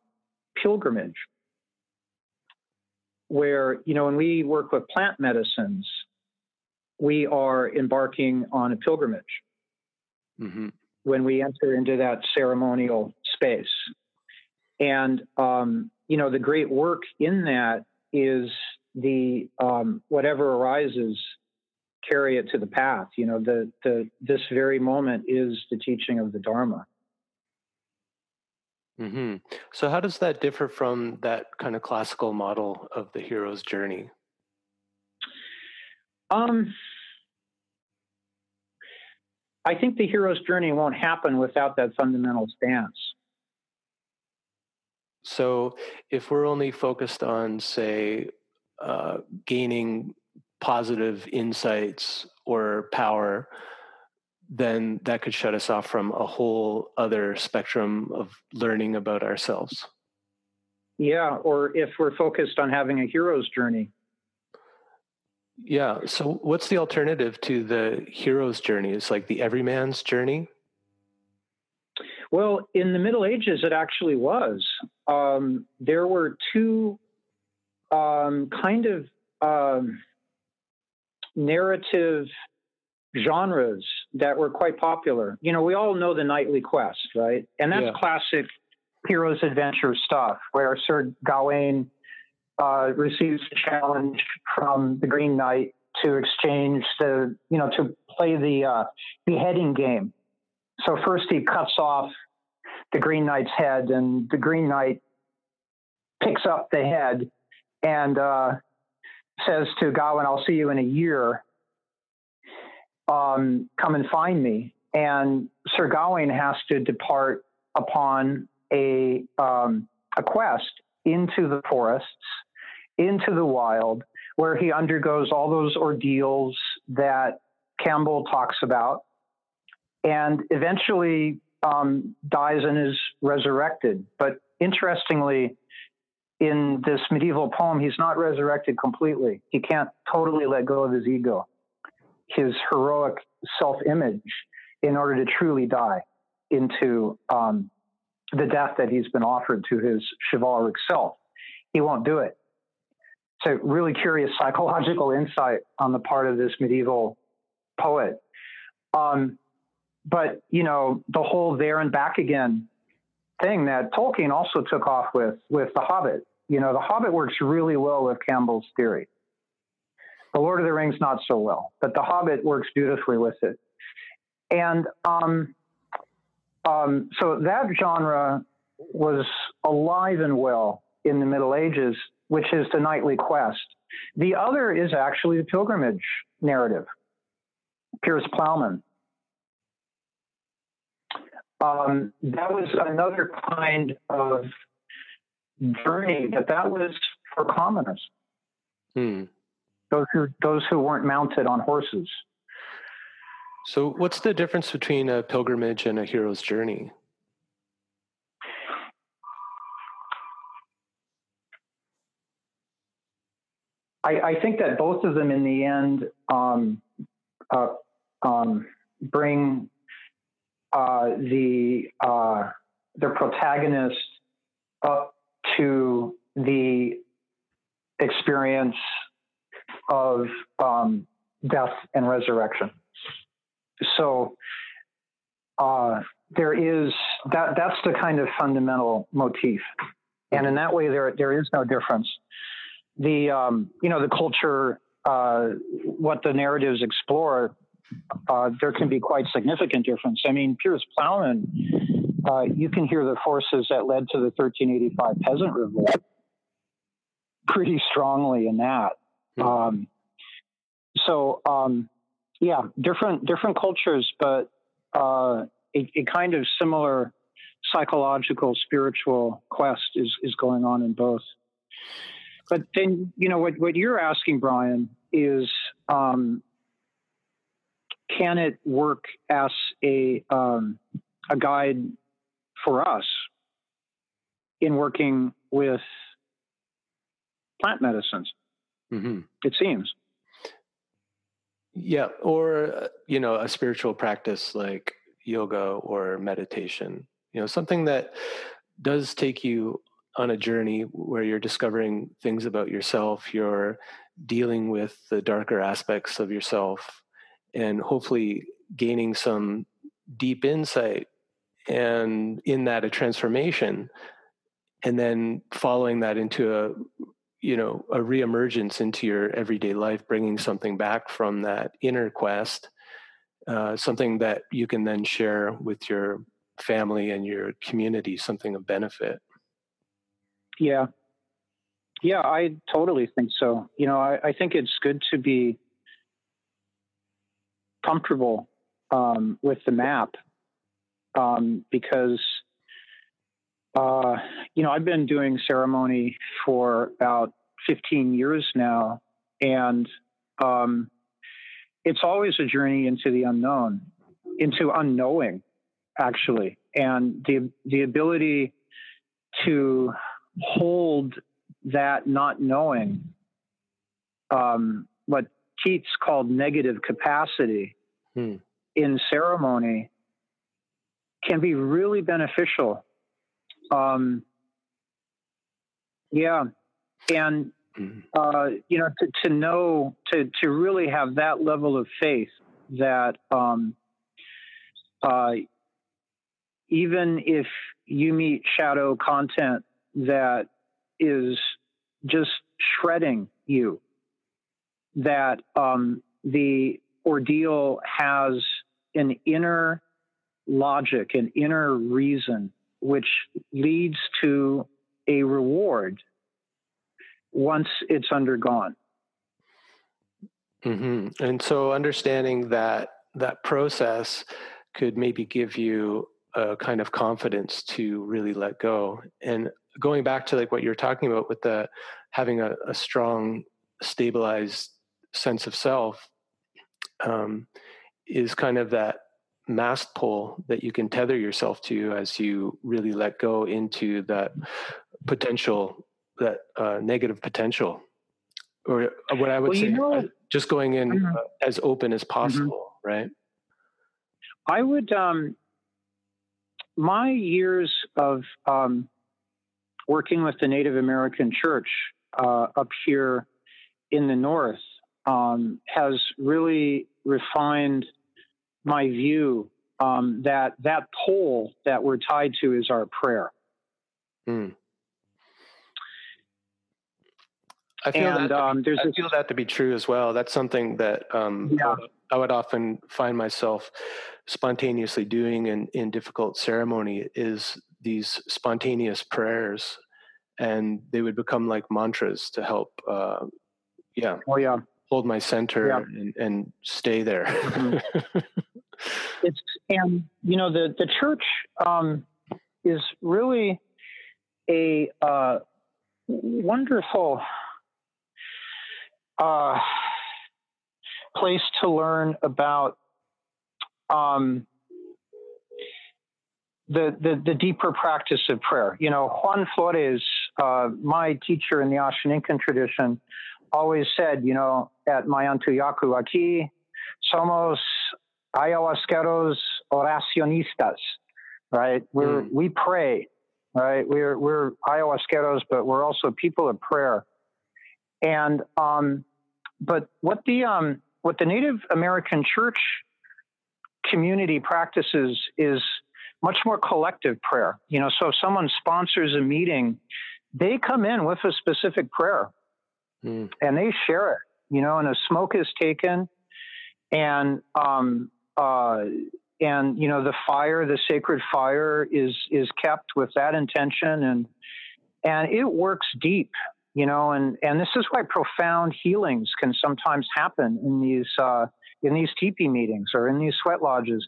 pilgrimage, where, you know, when we work with plant medicines, we are embarking on a pilgrimage mm-hmm. when we enter into that ceremonial space. And, um, you know, the great work in that is the um, whatever arises carry it to the path. You know, the the this very moment is the teaching of the Dharma. Mm-hmm. So, how does that differ from that kind of classical model of the hero's journey? Um, I think the hero's journey won't happen without that fundamental stance. So, if we're only focused on, say, uh, gaining positive insights or power, then that could shut us off from a whole other spectrum of learning about ourselves. Yeah, or if we're focused on having a hero's journey. Yeah. So, what's the alternative to the hero's journey? It's like the everyman's journey. Well, in the Middle Ages, it actually was. Um, there were two um, kind of um, narrative genres that were quite popular. You know, we all know the Knightly Quest, right? And that's yeah. classic hero's adventure stuff, where Sir Gawain uh, receives a challenge from the Green Knight to exchange the, you know, to play the uh, beheading game. So first he cuts off the Green Knight's head, and the Green Knight picks up the head and uh, says to Gawain, "I'll see you in a year. Um, come and find me." And Sir Gawain has to depart upon a um, a quest into the forests, into the wild, where he undergoes all those ordeals that Campbell talks about, and eventually um, dies and is resurrected. But interestingly, in this medieval poem, he's not resurrected completely. He can't totally let go of his ego, his heroic self image, in order to truly die into um, the death that he's been offered to his chivalric self. He won't do it. A really curious psychological insight on the part of this medieval poet. Um, but, you know, the whole there and back again thing that Tolkien also took off with with The Hobbit. You know, The Hobbit works really well with Campbell's theory. The Lord of the Rings not so well, but The Hobbit works beautifully with it. And um, um, so that genre was alive and well in the Middle Ages, which is the knightly quest. The other is actually the pilgrimage narrative, Piers Plowman. Um, that was another kind of journey, but that was for commoners. Hmm. Those who those who weren't mounted on horses. So, what's the difference between a pilgrimage and a hero's journey? I, I think that both of them, in the end, um, uh, um, bring uh, the uh, the protagonist up to the experience of um, death and resurrection. So uh, there is that that's the kind of fundamental motif. And in that way there there is no difference. The um, you know the culture uh, what the narratives explore uh, there can be quite significant difference i mean piers plowman uh, you can hear the forces that led to the 1385 peasant revolt pretty strongly in that hmm. um, so um, yeah, different different cultures, but uh, a, a, kind of similar psychological, spiritual quest is is going on in both. But then, you know, what what you're asking, Brian, is um, can it work as a um, a guide for us in working with plant medicines? Mm-hmm. It seems. Yeah, or uh, you know, a spiritual practice like yoga or meditation. You know, something that does take you on a journey where you're discovering things about yourself, you're dealing with the darker aspects of yourself, and hopefully gaining some deep insight and in that a transformation and then following that into a you know a reemergence into your everyday life bringing something back from that inner quest uh, something that you can then share with your family and your community something of benefit. Yeah. Yeah i totally think so. You know i, I think it's good to be comfortable um, with the map um, because uh, you know I've been doing ceremony for about 15 years now, and um, it's always a journey into the unknown, into unknowing, actually, and the the ability to hold that not knowing, um, what Keats called negative capacity hmm. in ceremony, can be really beneficial. Um, yeah, and mm-hmm. uh, you know to, to know to to really have that level of faith that um, uh, even if you meet shadow content that is just shredding you, that um, the ordeal has an inner logic, an inner reason, which leads to a reward once it's undergone. Mm-hmm. And so, understanding that that process could maybe give you a kind of confidence to really let go. And going back to like what you're talking about with the having a, a strong, stabilized sense of self, um, is kind of that mast pole that you can tether yourself to as you really let go into that potential, that uh, negative potential, or what I would well, say, you know, uh, just going in mm-hmm. uh, as open as mm-hmm. possible, mm-hmm. right? I would. Um, my years of um, working with the Native American Church uh, up here in the north um, has really refined my view um, that that pole that we're tied to is our prayer. Mm. I feel, and, that, um, be, I feel that to be true as well. That's something that um, yeah. I would often find myself spontaneously doing in, in difficult ceremony is these spontaneous prayers and they would become like mantras to help uh, yeah oh yeah hold my center yeah. and, and stay there mm-hmm. *laughs* it's and you know the the church um, is really a uh, wonderful uh, place to learn about um, the, the, the deeper practice of prayer. You know, Juan Flores, uh, my teacher in the Ashaninkan tradition, always said, you know, at Mayantuyaku, aquí somos ayahuasqueros oracionistas, right? We're, mm. we pray, right? We're, we're ayahuasqueros, but we're also people of prayer. And, um, but what the, um, what the Native American church community practices is much more collective prayer. You know, so if someone sponsors a meeting, they come in with a specific prayer mm. and they share it, you know, and a smoke is taken and, um, uh, and you know the fire the sacred fire is is kept with that intention and and it works deep you know and and this is why profound healings can sometimes happen in these uh, in these teepee meetings or in these sweat lodges.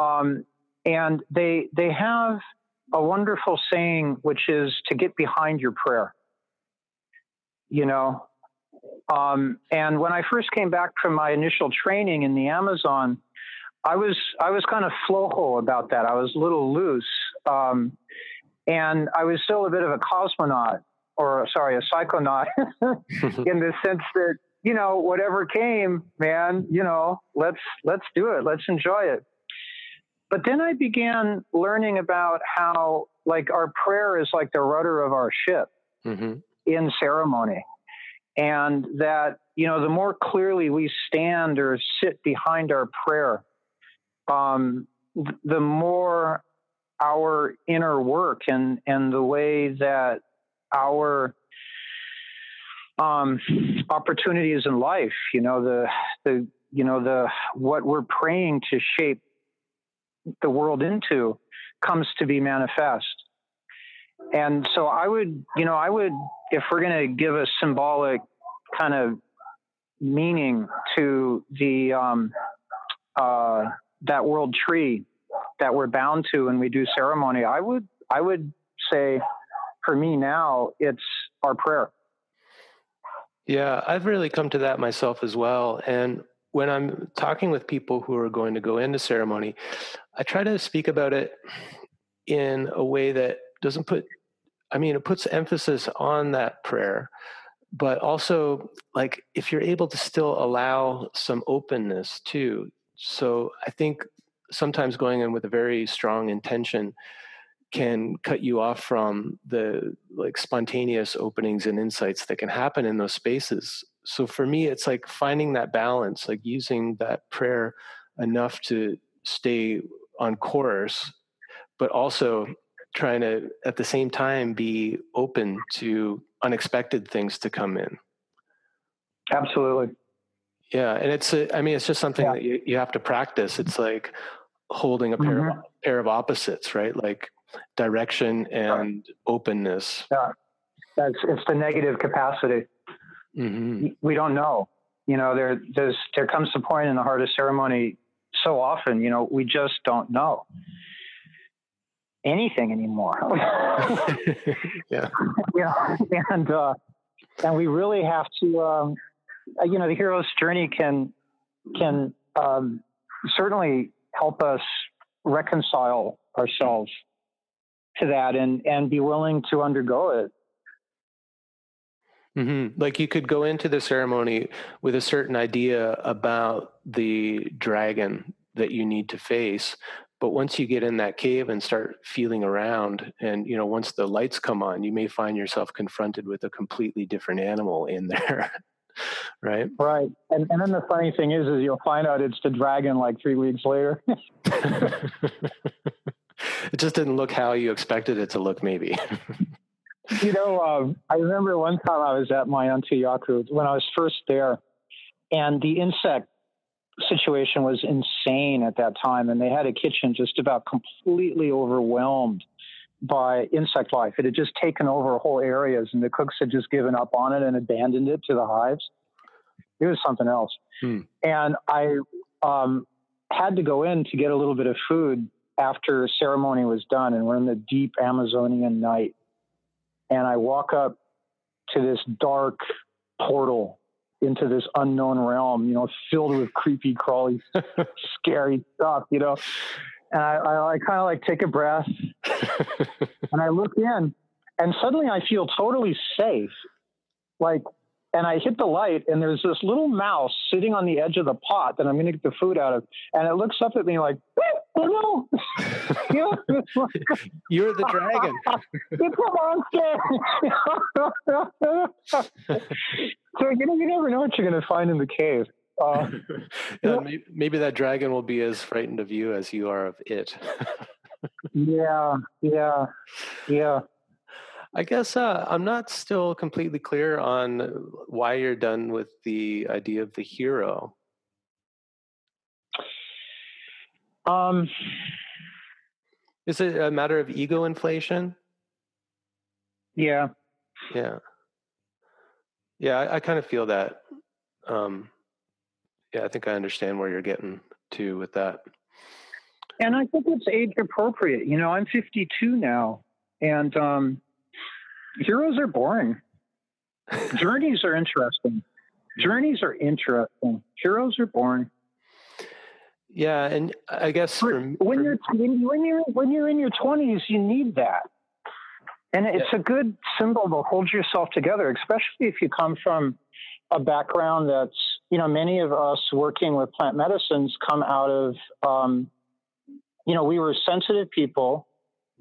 Um, and they they have a wonderful saying, which is to get behind your prayer. You know, um, and when I first came back from my initial training in the Amazon, I was I was kind of flojo about that. I was a little loose, um, and I was still a bit of a cosmonaut, or sorry, a psychonaut, *laughs* in the sense that you know, whatever came, man, you know, let's let's do it. Let's enjoy it. But then I began learning about how like our prayer is like the rudder of our ship mm-hmm. In ceremony. And that, you know, the more clearly we stand or sit behind our prayer, um, th- the more our inner work and, and the way that our um, opportunities in life. You know the the you know the what we're praying to shape the world into comes to be manifest. And so I would, you know, I would, if we're going to give a symbolic kind of meaning to the um, uh, that world tree that we're bound to when we do ceremony, I would I would say for me now it's our prayer. Yeah, I've really come to that myself as well. And when I'm talking with people who are going to go into ceremony, I try to speak about it in a way that doesn't put I mean, it puts emphasis on that prayer, but also like if you're able to still allow some openness too. So I think sometimes going in with a very strong intention can cut you off from the like spontaneous openings and insights that can happen in those spaces. So for me, it's like finding that balance, like using that prayer enough to stay on course, but also trying to at the same time be open to unexpected things to come in. Absolutely. Yeah, and it's a, I mean it's just something yeah. that you, you have to practice. It's like holding a pair mm-hmm. of pair of opposites, right? Like direction and openness. Yeah, that's it's the negative capacity. Mm-hmm. We don't know. You know, there there's there comes a point in the heart of ceremony. So often, you know, we just don't know anything anymore. *laughs* yeah, yeah, and uh, and we really have to. Um, you know, the hero's journey can can um, certainly help us reconcile ourselves to that and and be willing to undergo it. Mm-hmm. Like you could go into the ceremony with a certain idea about the dragon that you need to face, but once you get in that cave and start feeling around, and you know, once the lights come on, you may find yourself confronted with a completely different animal in *laughs* there. right? Right. And and then the funny thing is, is you'll find out it's the dragon like three weeks later. *laughs* it just didn't look how you expected it to look, maybe. you know, um, I remember one time I was at my Yaku when I was first there, and the insect situation was insane at that time, and they had a kitchen just about completely overwhelmed by insect life. It had just taken over whole areas, and the cooks had just given up on it and abandoned it to the hives. It was something else. Hmm. And I um, had to go in to get a little bit of food after ceremony was done, and we're in the deep Amazonian night. And I walk up to this dark portal into this unknown realm, you know, filled with creepy, crawly, *laughs* scary stuff, you know. And I, I, I kind of like take a breath *laughs* and I look in, and suddenly I feel totally safe. Like and I hit the light, and there's this little mouse sitting on the edge of the pot that I'm going to get the food out of, and it looks up at me like, *laughs* "Oh no, *laughs* you're the dragon." *laughs* it's a monster. so you know, you never know what you're going to find in the cave. Uh, yeah, maybe, maybe that dragon will be as frightened of you as you are of it. yeah, yeah, yeah. I guess uh, I'm not still completely clear on why you're done with the idea of the hero. Um, is it a matter of ego inflation? Yeah. Yeah. Yeah, I, I kind of feel that. Um, yeah, I think I understand where you're getting to with that. And I think it's age appropriate. You know, I'm 52 now, and um, heroes are boring. *laughs* Journeys are interesting. Journeys are interesting. Heroes are boring. Yeah, and I guess for, when you're when you're when you're in your twenties, you need that, and it's yeah. a good symbol to hold yourself together, especially if you come from a background that's you know many of us working with plant medicines come out of um, you know we were sensitive people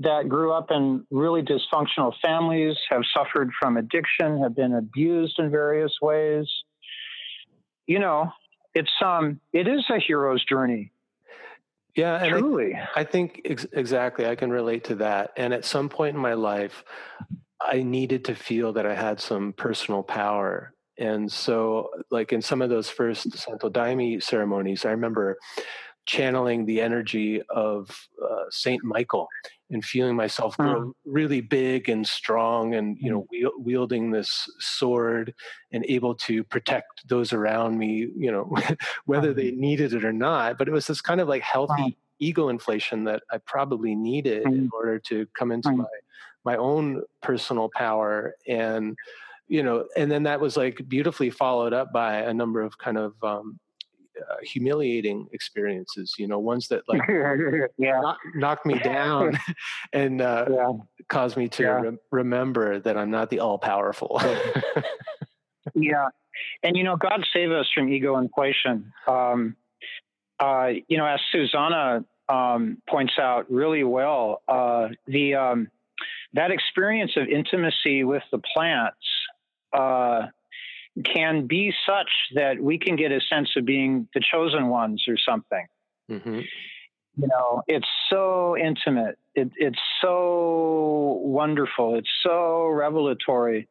that grew up in really dysfunctional families, have suffered from addiction, have been abused in various ways. You know, it's um, it is a hero's journey. Yeah, and truly, I, I think ex- exactly. I can relate to that. And at some point in my life, I needed to feel that I had some personal power. And so, like in some of those first Santo Daime ceremonies, I remember channeling the energy of uh, Saint Michael and feeling myself grow mm. really big and strong, and you know, mm. wielding this sword and able to protect those around me. You know, *laughs* whether they needed it or not. But it was this kind of like healthy ego inflation that I probably needed in order to come into my my own personal power and you know and then that was like beautifully followed up by a number of kind of um, uh, humiliating experiences you know ones that *laughs* like yeah. knock, knocked me down *laughs* and uh, yeah. caused me to yeah. re- remember that i'm not the all-powerful *laughs* yeah and you know god save us from ego inflation um, uh, you know as susanna um, points out really well uh, the um, that experience of intimacy with the plants uh, can be such that we can get a sense of being the chosen ones or something. Mm-hmm. You know, it's so intimate. It, it's so wonderful. It's so revelatory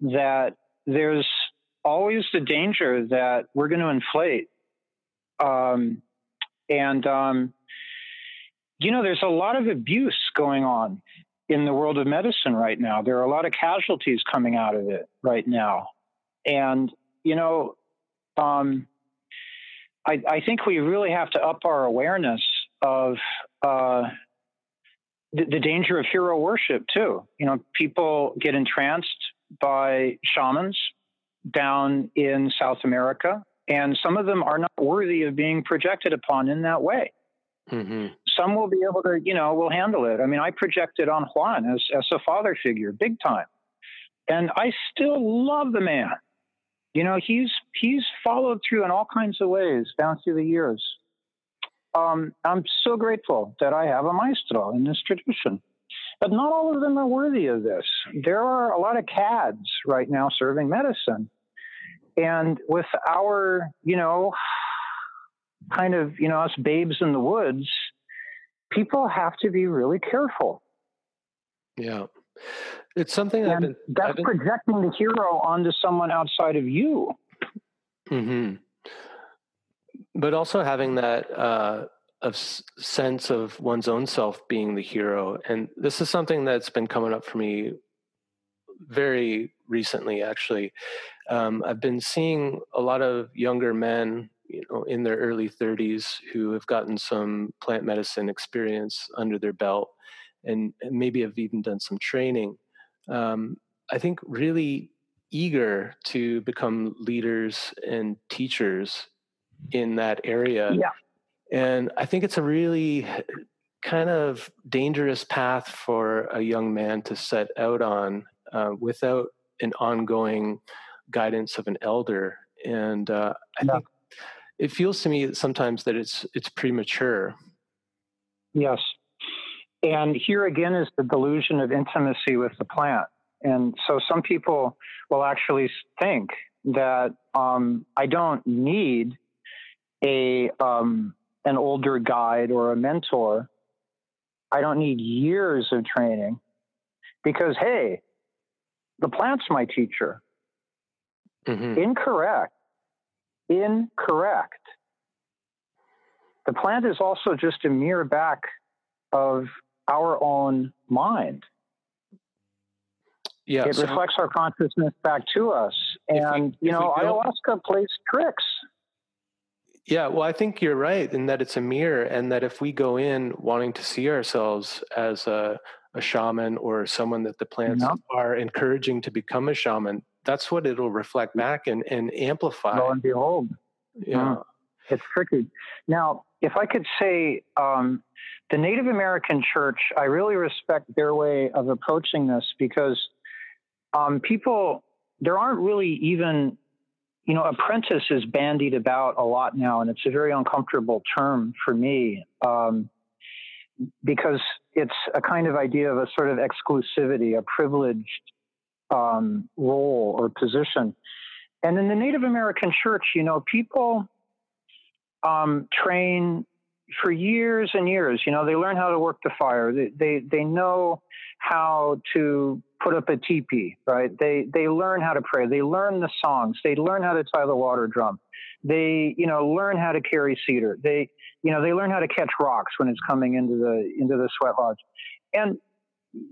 that there's always the danger that we're going to inflate. Um, and, um, you know, there's a lot of abuse going on in the world of medicine right now. There are a lot of casualties coming out of it right now. And, you know, um, I, I, think we really have to up our awareness of uh, the, the, danger of hero worship, too. You know, people get entranced by shamans down in South America, and some of them are not worthy of being projected upon in that way. Mm-hmm. Some will be able to, you know, will handle it. I mean, I projected on Juan as, as a father figure, big time. And I still love the man. You know, he's he's followed through in all kinds of ways down through the years. Um, I'm so grateful that I have a maestro in this tradition. But not all of them are worthy of this. There are a lot of cads right now serving medicine. And with our, you know, kind of, you know, us babes in the woods, people have to be really careful. Yeah. It's something and I've been, that's I've been... projecting the hero onto someone outside of you. hmm But also having that uh, of sense of one's own self being the hero, and this is something that's been coming up for me very recently. Actually, um, I've been seeing a lot of younger men you know in their early 30s who have gotten some plant medicine experience under their belt and, maybe have even done some training um, i think really eager to become leaders and teachers in that area yeah. and i think it's a really kind of dangerous path for a young man to set out on uh, without an ongoing guidance of an elder and uh, I yeah. think it feels to me sometimes that it's it's premature. Yes. And here again is the delusion of intimacy with the plant. And so some people will actually think that um, I don't need a um, an older guide or a mentor. I don't need years of training because hey, the plant's my teacher. Mm-hmm. Incorrect incorrect. The plant is also just a mirror back of our own mind. Yeah, it so reflects our consciousness back to us. And, we, you know, ayahuasca plays tricks. Yeah, well, I think you're right in that it's a mirror, and that if we go in wanting to see ourselves as a, a shaman or someone that the plants are encouraging to become a shaman, that's what it'll reflect mm-hmm. back and, and amplify. Lo and behold. Yeah. Mm. It's tricky. Now, if I could say, um, the Native American church, I really respect their way of approaching this because um, people, there aren't really even, you know, apprentice is bandied about a lot now, and it's a very uncomfortable term for me um, because it's a kind of idea of a sort of exclusivity, a privileged um, role or position. And in the Native American church, you know, people um, train for years and years. You know, they learn how to work the fire. They they, they know how to put up a teepee, right? They they learn how to pray. They learn the songs. They learn how to tie the water drum. They you know learn how to carry cedar. They you know, they learn how to catch rocks when it's coming into the into the sweat lodge, and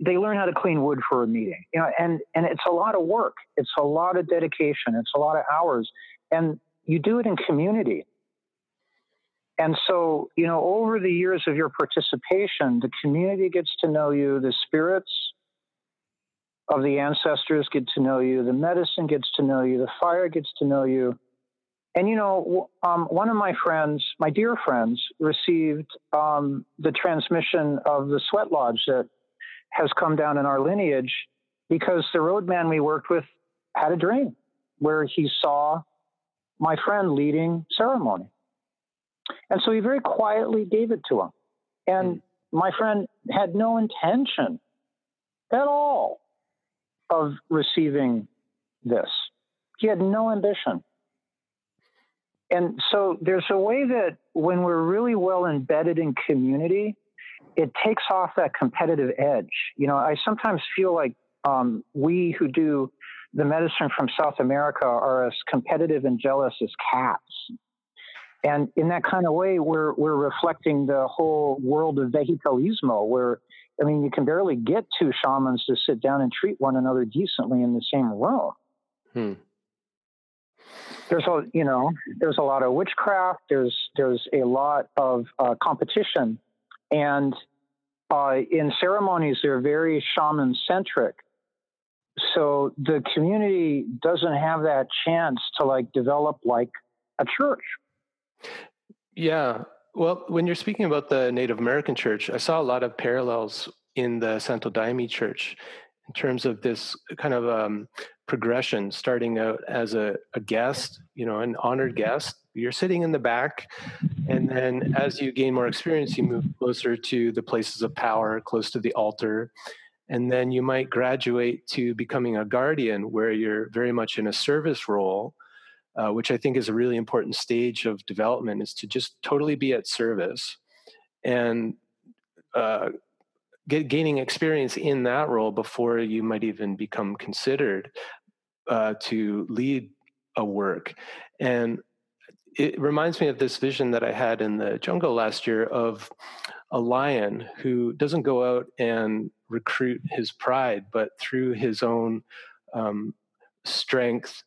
they learn how to clean wood for a meeting. You know, and and it's a lot of work. It's a lot of dedication. It's a lot of hours, and you do it in community. And so, you know, over the years of your participation, the community gets to know you, the spirits of the ancestors get to know you, the medicine gets to know you, the fire gets to know you. And, you know, um, one of my friends, my dear friends, received um, the transmission of the sweat lodge that has come down in our lineage because the roadman we worked with had a dream where he saw my friend leading ceremony. And so he very quietly gave it to him. And mm. my friend had no intention at all of receiving this. He had no ambition. And so there's a way that when we're really well embedded in community, it takes off that competitive edge. You know, I sometimes feel like um, we who do the medicine from South America are as competitive and jealous as cats. And in that kind of way, we're, we're reflecting the whole world of vegetalismo, where, I mean, you can barely get two shamans to sit down and treat one another decently in the same room. Hmm. There's a, you know, there's a lot of witchcraft. There's, there's a lot of uh, competition. And uh, in ceremonies, they're very shaman centric. So the community doesn't have that chance to like develop like a church yeah. Well, when you're speaking about the Native American church, I saw a lot of parallels in the Santo Daime church in terms of this kind of um, progression, starting out as a, a, guest, you know, an honored guest. You're sitting in the back, and then as you gain more experience, you move closer to the places of power, close to the altar. And then you might graduate to becoming a guardian, where you're very much in a service role uh, which I think is a really important stage of development, is to just totally be at service and uh, get, gaining experience in that role before you might even become considered uh, to lead a work. And it reminds me of this vision that I had in the jungle last year of a lion who doesn't go out and recruit his pride, but through his own um, strength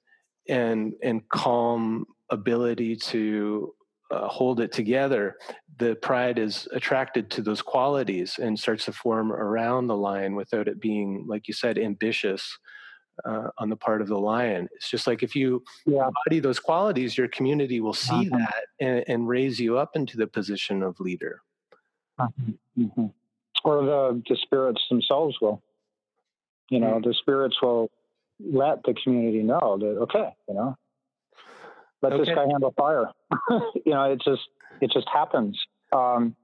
and and calm ability to uh, hold it together, the pride is attracted to those qualities and starts to form around the lion without it being, like you said, ambitious uh, on the part of the lion. It's just like if you yeah. embody those qualities, your community will see uh-huh. that and, and, raise you up into the position of leader. Uh-huh. Mm-hmm. Or the, the spirits themselves will. You know, mm-hmm. the spirits will let the community know that okay, you know, let okay. this guy handle fire. *laughs* you know, it just it just happens. Um,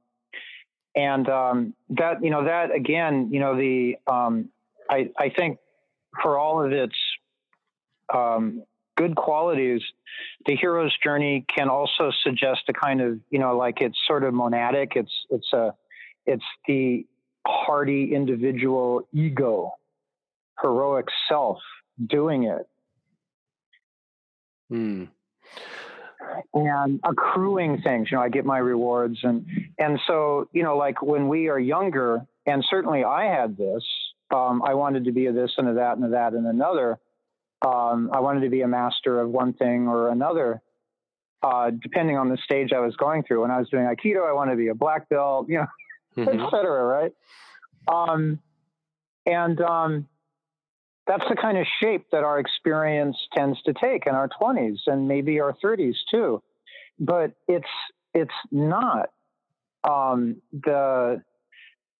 and um, that you know that again, you know the um, I I think for all of its um, good qualities, the hero's journey can also suggest a kind of you know like it's sort of monadic. It's it's a it's the hardy individual ego, heroic self doing it. Hmm. And accruing things, you know, I get my rewards, and and so you know, like when we are younger, and certainly I had this. Um, I wanted to be a this and a that and a that and another. Um, I wanted to be a master of one thing or another, uh, depending on the stage I was going through. When I was doing Aikido, I wanted to be a black belt, you know, *laughs* mm-hmm. et cetera, right? Um, and um, that's the kind of shape that our experience tends to take in our 20s and maybe our 30s too. But it's it's not um, the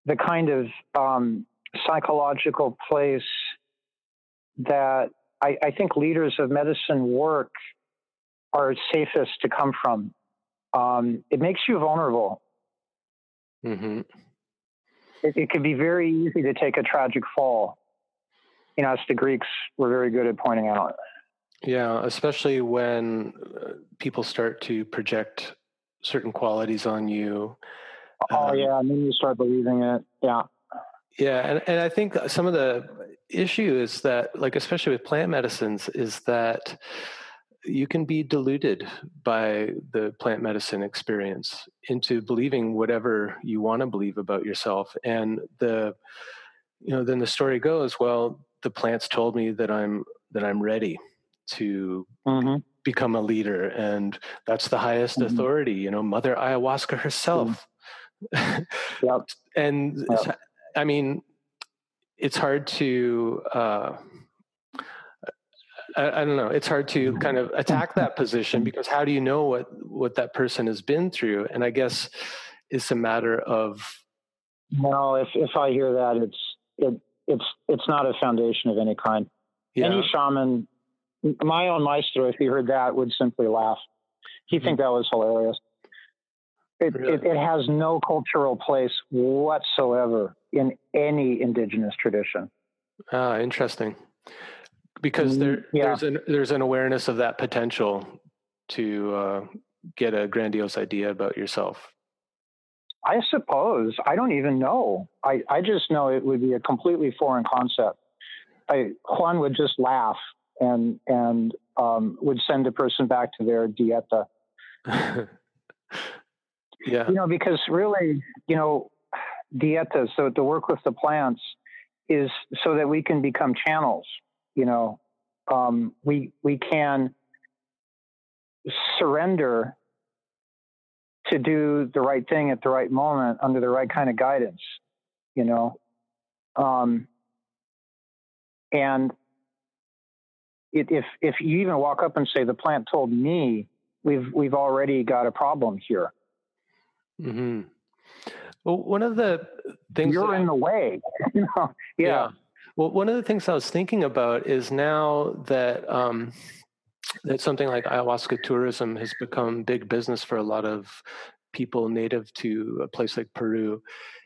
the kind of um, psychological place that I, I, think leaders of medicine work are safest to come from. Um, it makes you vulnerable. Mm-hmm. It, it can be very easy to take a tragic fall you know, as the Greeks were very good at pointing out. Yeah, especially when uh, people start to project certain qualities on you. Oh um, yeah, and then you start believing it. Yeah. Yeah, and, and I think some of the issue is that, like, especially with plant medicines, is that you can be deluded by the plant medicine experience into believing whatever you want to believe about yourself and the you know then the story goes well the plants told me that i'm that i'm ready to mm-hmm. become a leader and that's the highest mm-hmm. authority you know mother ayahuasca herself mm-hmm. yep. *laughs* and yep. i mean it's hard to uh, I, I, don't know. It's hard to kind of attack that position because how do you know what what that person has been through? And I guess it's a matter of. No, if if I hear that, it's it it's it's not a foundation of any kind. Yeah. Any shaman, my own maestro, if he heard that, would simply laugh. He'd mm-hmm. think that was hilarious. It, really? it, it has no cultural place whatsoever in any indigenous tradition. Ah, interesting because there mm, yeah. there's an there's an awareness of that potential to uh, get a grandiose idea about yourself. I suppose I don't even know. I I just know it would be a completely foreign concept. I, Juan would just laugh and and um, would send a person back to their dieta. *laughs* yeah, you know, because really, you know, dieta. So to work with the plants is so that we can become channels you know, um, we we can surrender to do the right thing at the right moment under the right kind of guidance, you know. Um, and it, if if you even walk up and say the plant told me, we've we've already got a problem here. Hmm. Well, one of the things you're in the way. *laughs* you know? yeah. yeah. Well, one of the things I was thinking about is now that um, that something like ayahuasca tourism has become big business for a lot of people native to a place like Peru,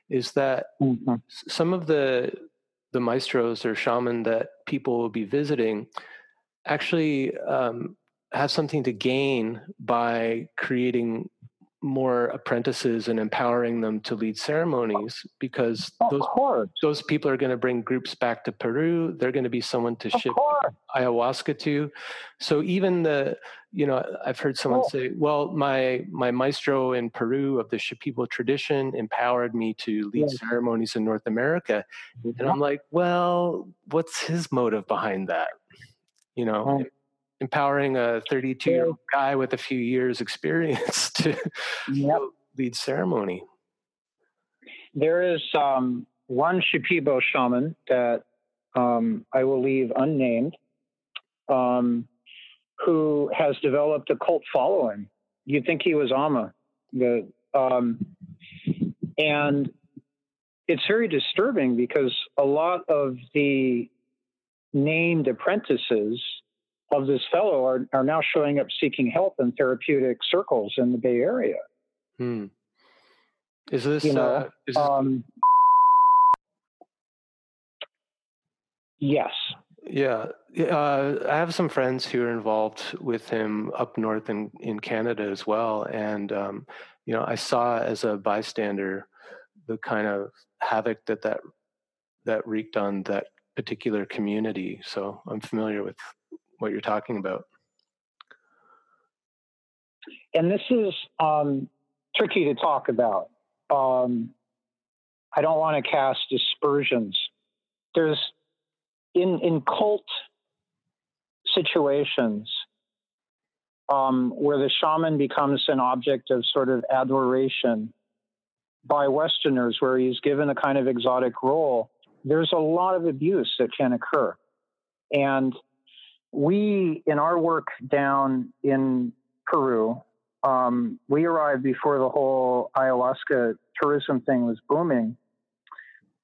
is that mm-hmm. some of the the maestros or shaman that people will be visiting actually um, have something to gain by creating more apprentices and empowering them to lead ceremonies because those those people are going to bring groups back to Peru. They're going to be someone to of ship course. ayahuasca to. So even the you know I've heard someone cool. say, "Well, my my maestro in Peru of the Shipibo tradition empowered me to lead yes. ceremonies in North America," and mm-hmm. I'm like, "Well, what's his motive behind that?" You know, right empowering a 32 year old guy with a few years experience *laughs* to yep. lead ceremony. There is um, one Shipibo shaman that um, I will leave unnamed, um, who has developed a cult following. You'd think he was Amma, the, um, and it's very disturbing because a lot of the named apprentices of this fellow are, are now showing up seeking help in therapeutic circles in the Bay Area. Hmm. Is this, you know, uh, is this... Um, yes. Yeah. Uh, I have some friends who are involved with him up north in, in Canada as well. And, um, you know, I saw as a bystander the kind of havoc that that, that wreaked on that particular community. So I'm familiar with what you're talking about. And this is um, tricky to talk about. Um, I don't want to cast aspersions. There's in in cult situations um, where the shaman becomes an object of sort of adoration by Westerners, where he's given a kind of exotic role. There's a lot of abuse that can occur, and we, in our work down in Peru, um, we arrived before the whole ayahuasca tourism thing was booming.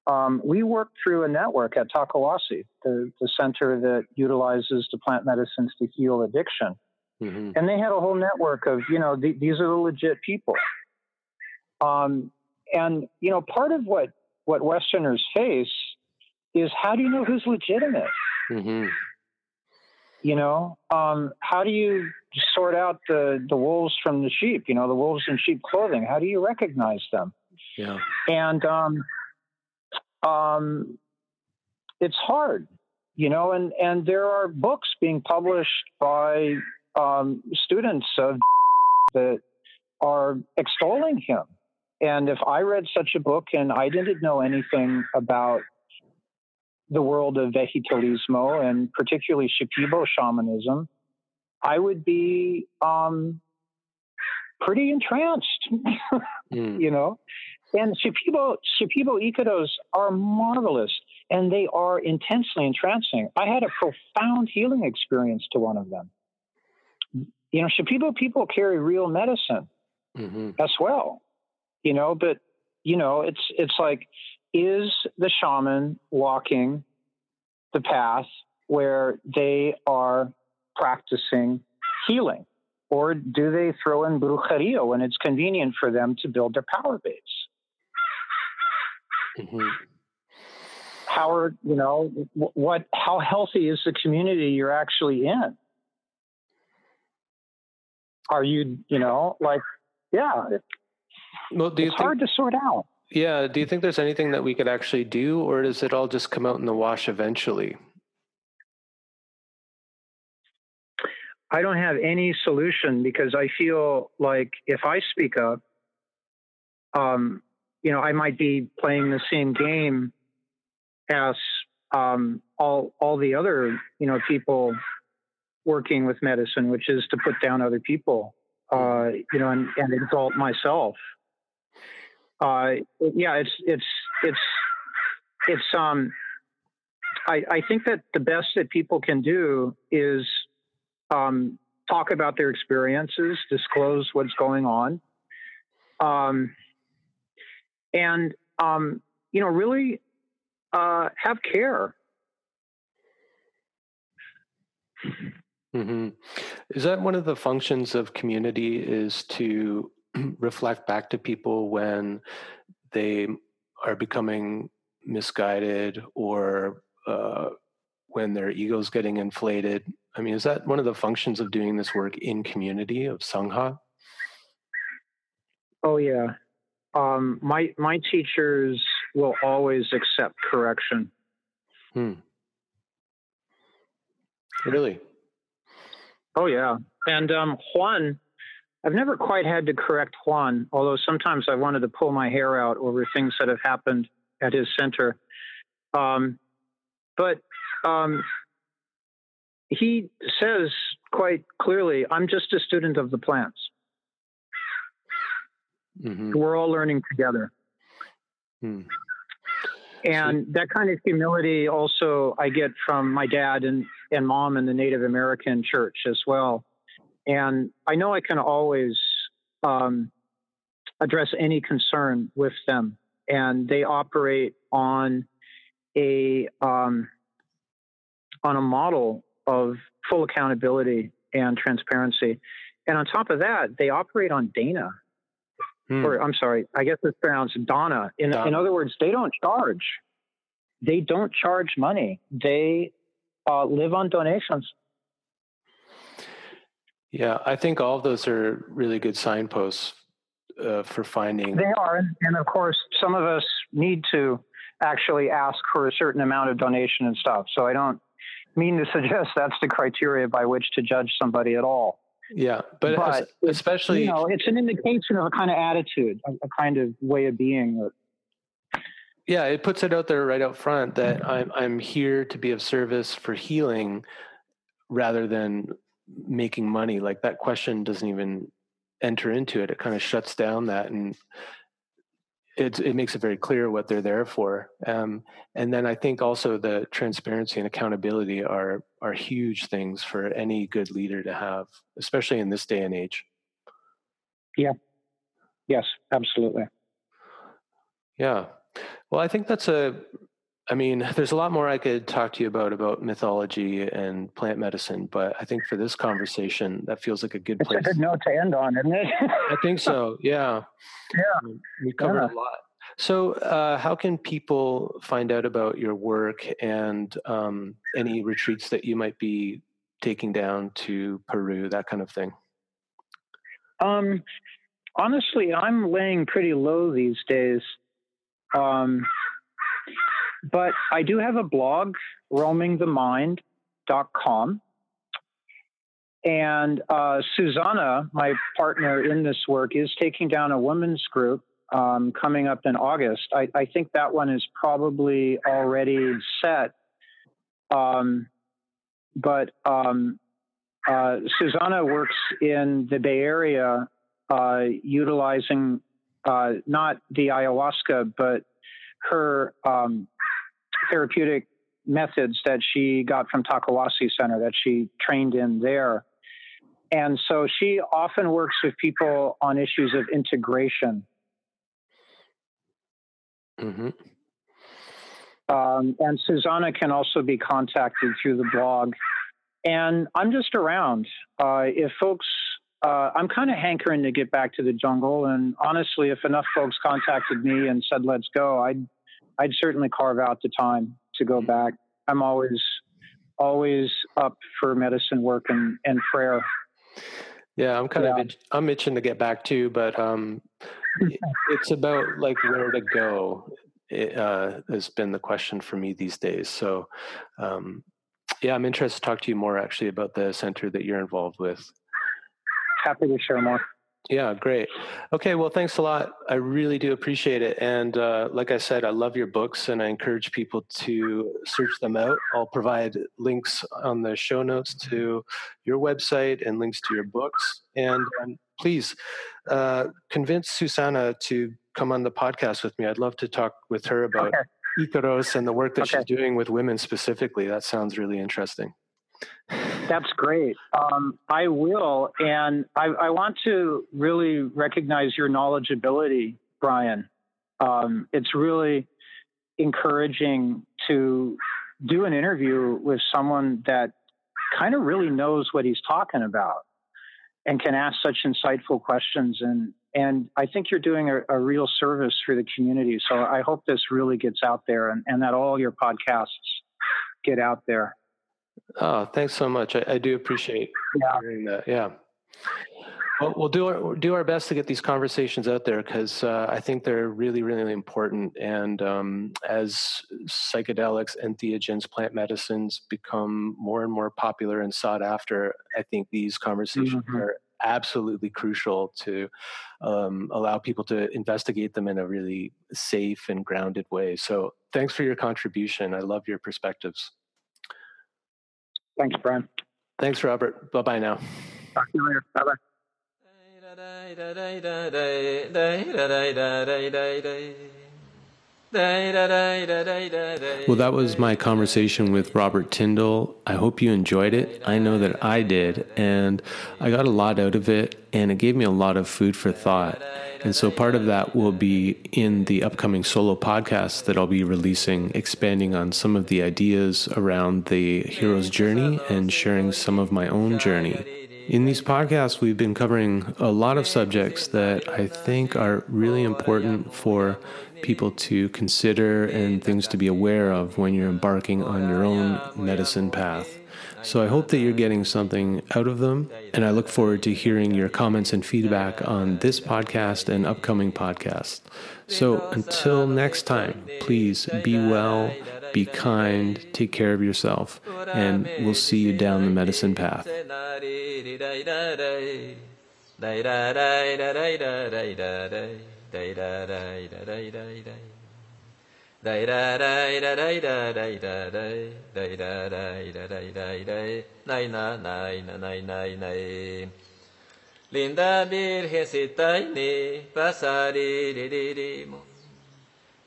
Um, we worked through a network at Takiwasi, the, the center that utilizes the plant medicines to heal addiction. Mm-hmm. And they had a whole network of, you know, th- these are the legit people. Um, and, you know, part of what, what Westerners face is how do you know who's legitimate? Mm-hmm. You know, um, how do you sort out the the wolves from the sheep? You know, the wolves in sheep clothing. How do you recognize them? Yeah. And um, um, it's hard, you know. And and there are books being published by um, students of *laughs* that are extolling him. And if I read such a book and I didn't know anything about the world of vegetalismo and particularly Shipibo shamanism, I would be um, pretty entranced, *laughs* mm. you know. And Shipibo, Shipibo Icaros are marvelous and they are intensely entrancing. I had a profound healing experience to one of them. You know, Shipibo people carry real medicine mm-hmm. as well, you know, but, you know, it's, it's like, is the shaman walking the path where they are practicing healing? Or do they throw in brujeria when it's convenient for them to build their power base? Mm-hmm. How are, you know, what, how healthy is the community you're actually in? Are you, you know, like, yeah, well, do you it's think, hard to sort out. Yeah. Do you think there's anything that we could actually do, or does it all just come out in the wash eventually? I don't have any solution because I feel like if I speak up, um, you know, I might be playing the same game as um, all all the other you know people working with medicine, which is to put down other people, uh, you know, and, and exalt myself. Uh, yeah, it's it's it's it's um. I, I think that the best that people can do is um, talk about their experiences, disclose what's going on, um, and um, you know, really uh, have care. Mm-hmm. Is that one of the functions of community? Is to *clears throat* reflect back to people when they are becoming misguided or uh, when their ego's getting inflated I mean, is that one of the functions of doing this work in community of Sangha? Oh yeah, um, my my teachers will always accept correction. Hmm. Really? Oh yeah, and um, Juan, I've never quite had to correct Juan, although sometimes I wanted to pull my hair out over things that have happened at his center. Um, but um, he says quite clearly, I'm just a student of the plants. Mm-hmm. We're all learning together. Hmm. And that kind of humility also I get from my dad and, and mom in the Native American church as well. And I know I can always um, address any concern with them. And they operate on a um, on a model of full accountability and transparency. And on top of that, they operate on Dana. Hmm. Or I'm sorry, I guess it's pronounced Dana. In, Dana. in other words, they don't charge. They don't charge money. They uh, live on donations. Yeah, I think all of those are really good signposts uh, for finding. They are, and of course, some of us need to actually ask for a certain amount of donation and stuff. So I don't mean to *laughs* suggest that's the criteria by which to judge somebody at all. Yeah, but, but especially you know, it's an indication of a kind of attitude, a, a kind of way of being. Yeah, it puts it out there right out front that I'm I'm here to be of service for healing, rather than making money. Like that question doesn't even enter into it. It kind of shuts down that and it, it makes it very clear what they're there for. Um, and then I think also the transparency and accountability are are huge things for any good leader to have, especially in this day and age. Yeah. Yes, absolutely. Yeah. Well, I think that's a I mean, *laughs* there's a lot more I could talk to you about about mythology and plant medicine, but I think for this conversation, that feels like a good it's place. a good note to end on, isn't it? I think so. *laughs* Yeah. Yeah. We covered yeah. a lot. So, uh, how can people find out about your work and um, any retreats that you might be taking down to Peru, that kind of thing? Um, honestly, I'm laying pretty low these days. Um, but I do have a blog, roamingthemind.com. and uh, Susanna, my partner in this work, is taking down a women's group um, coming up in August. I, I, think that one is probably already set. Um, but um, uh, Susanna works in the Bay Area uh, utilizing uh, not the ayahuasca, but her um, therapeutic methods that she got from Takiwasi Center that she trained in there. And so she often works with people on issues of integration. Mm-hmm. Um, and Susanna can also be contacted through the blog. And I'm just around. Uh, if folks, uh, I'm kind of hankering to get back to the jungle. And honestly, if enough folks contacted me and said, let's go, I'd, I'd certainly carve out the time to go back. I'm always, always up for medicine work and, and prayer. Yeah, I'm kind yeah. of itch, I'm itching to get back too, but um, it's about like where to go. It, uh, has been the question for me these days. So, um, yeah, I'm interested to talk to you more actually about the center that you're involved with. Happy to share more. Yeah, great. Okay, well, thanks a lot. I really do appreciate it. And uh, like I said, I love your books and I encourage people to search them out. I'll provide links on the show notes to your website and links to your books. And um, please uh, convince Susanna to come on the podcast with me. I'd love to talk with her about okay. Icaros and the work that okay. she's doing with women specifically. That sounds really interesting. That's great. Um, I will. And I, I, want to really recognize your knowledgeability, Brian. Um, it's really encouraging to do an interview with someone that kind of really knows what he's talking about and can ask such insightful questions. And, and I think you're doing a, a real service for the community. So I hope this really gets out there and, and that all your podcasts get out there. Oh, thanks so much. I, I do appreciate yeah. hearing that. Yeah. Well, we'll do our do our best to get these conversations out there because uh, I think they're really, really important. And um, as psychedelics, entheogens, plant medicines become more and more popular and sought after, I think these conversations mm-hmm. are absolutely crucial to um, allow people to investigate them in a really safe and grounded way. So, thanks for your contribution. I love your perspectives. Thanks, Brian. Thanks, Robert. Bye bye now. Talk to you later. Bye bye. Well, that was my conversation with Robert Tindall. I hope you enjoyed it. I know that I did, and I got a lot out of it, and it gave me a lot of food for thought. And so part of that will be in the upcoming solo podcast that I'll be releasing, expanding on some of the ideas around the hero's journey and sharing some of my own journey. In these podcasts, we've been covering a lot of subjects that I think are really important for people to consider and things to be aware of when you're embarking on your own medicine path. So I hope that you're getting something out of them, and I look forward to hearing your comments and feedback on this podcast and upcoming podcasts. So until next time, please be well, be kind, take care of yourself, and we'll see you down the medicine path.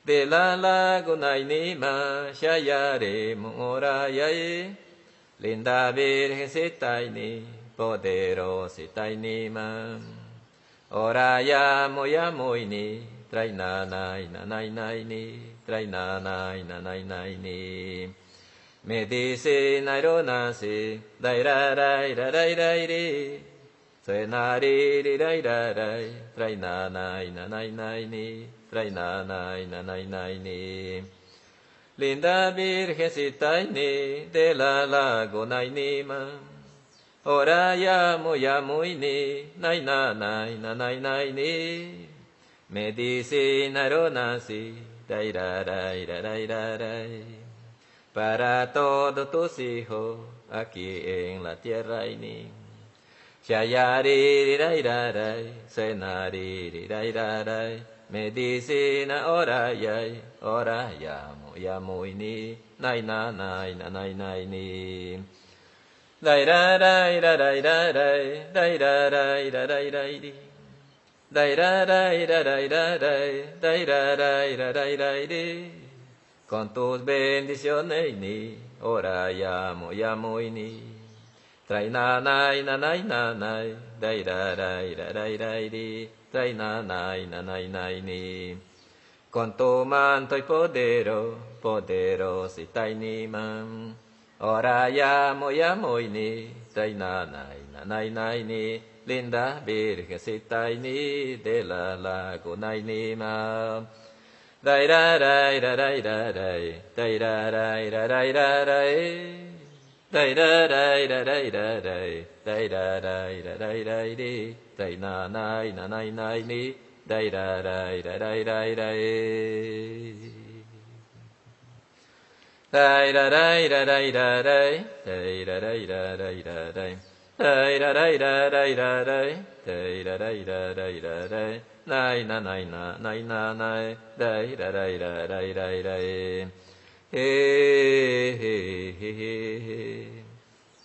Day da day da day da day da day day da day da day day day nay na nay na nay nay nay Linda Virgencita ni pasari di di di mo De la la gunay ni ma shayare mora yai Linda Virgencita ni poderosita ni ma Ora ya moya moy ni trai na nay na nay nay ni trai na nai na nai nai ni me di se nai ro na se dai ra dai ra dai dai ri se na ri ri dai ra dai trai na nai na nai nai ni trai na nai reina naina naina ni linda virgencita ni de la laguna ni ma. Ora ya muy muy ni naina naina naina ni medicina ronasi daira daira daira daira para todos tus hijos aquí en la tierra ni Shayari, rai, rai, senari, rai, rai medicina ora yai, ora yamu yamu ini, nai na nai na nai nai ni. Dai ra rai ra rai ra rai, dai ra rai ra rai rai di. Dai ra rai ra rai ra rai, dai ra rai ra rai rai di. Con tus bendiciones ni, ora llamo, llamo y ni. Trai na nai na nai na nai, dai da dai da dai dai di dai na nai na nai nai ni quanto manto podero podero si tai ni mam ora ya mo ya mo ni dai na nai na nai nai ni linda virgen si tai ni de la la go nai ni mam dai da dai da dai da dai dai da dai da dai da dai dai da dai da dai da dai dai ra rai ra rai rai di, dai na nai na nai nai ni, dai ra rai ra rai rai rai. Dai ra rai ra rai ra rai, dai ra rai ra rai ra rai. Dai ra rai ra rai ra rai, dai ra rai ra rai ra rai. Nai na nai na nai na nai, dai ra rai ra rai rai rai. He he he he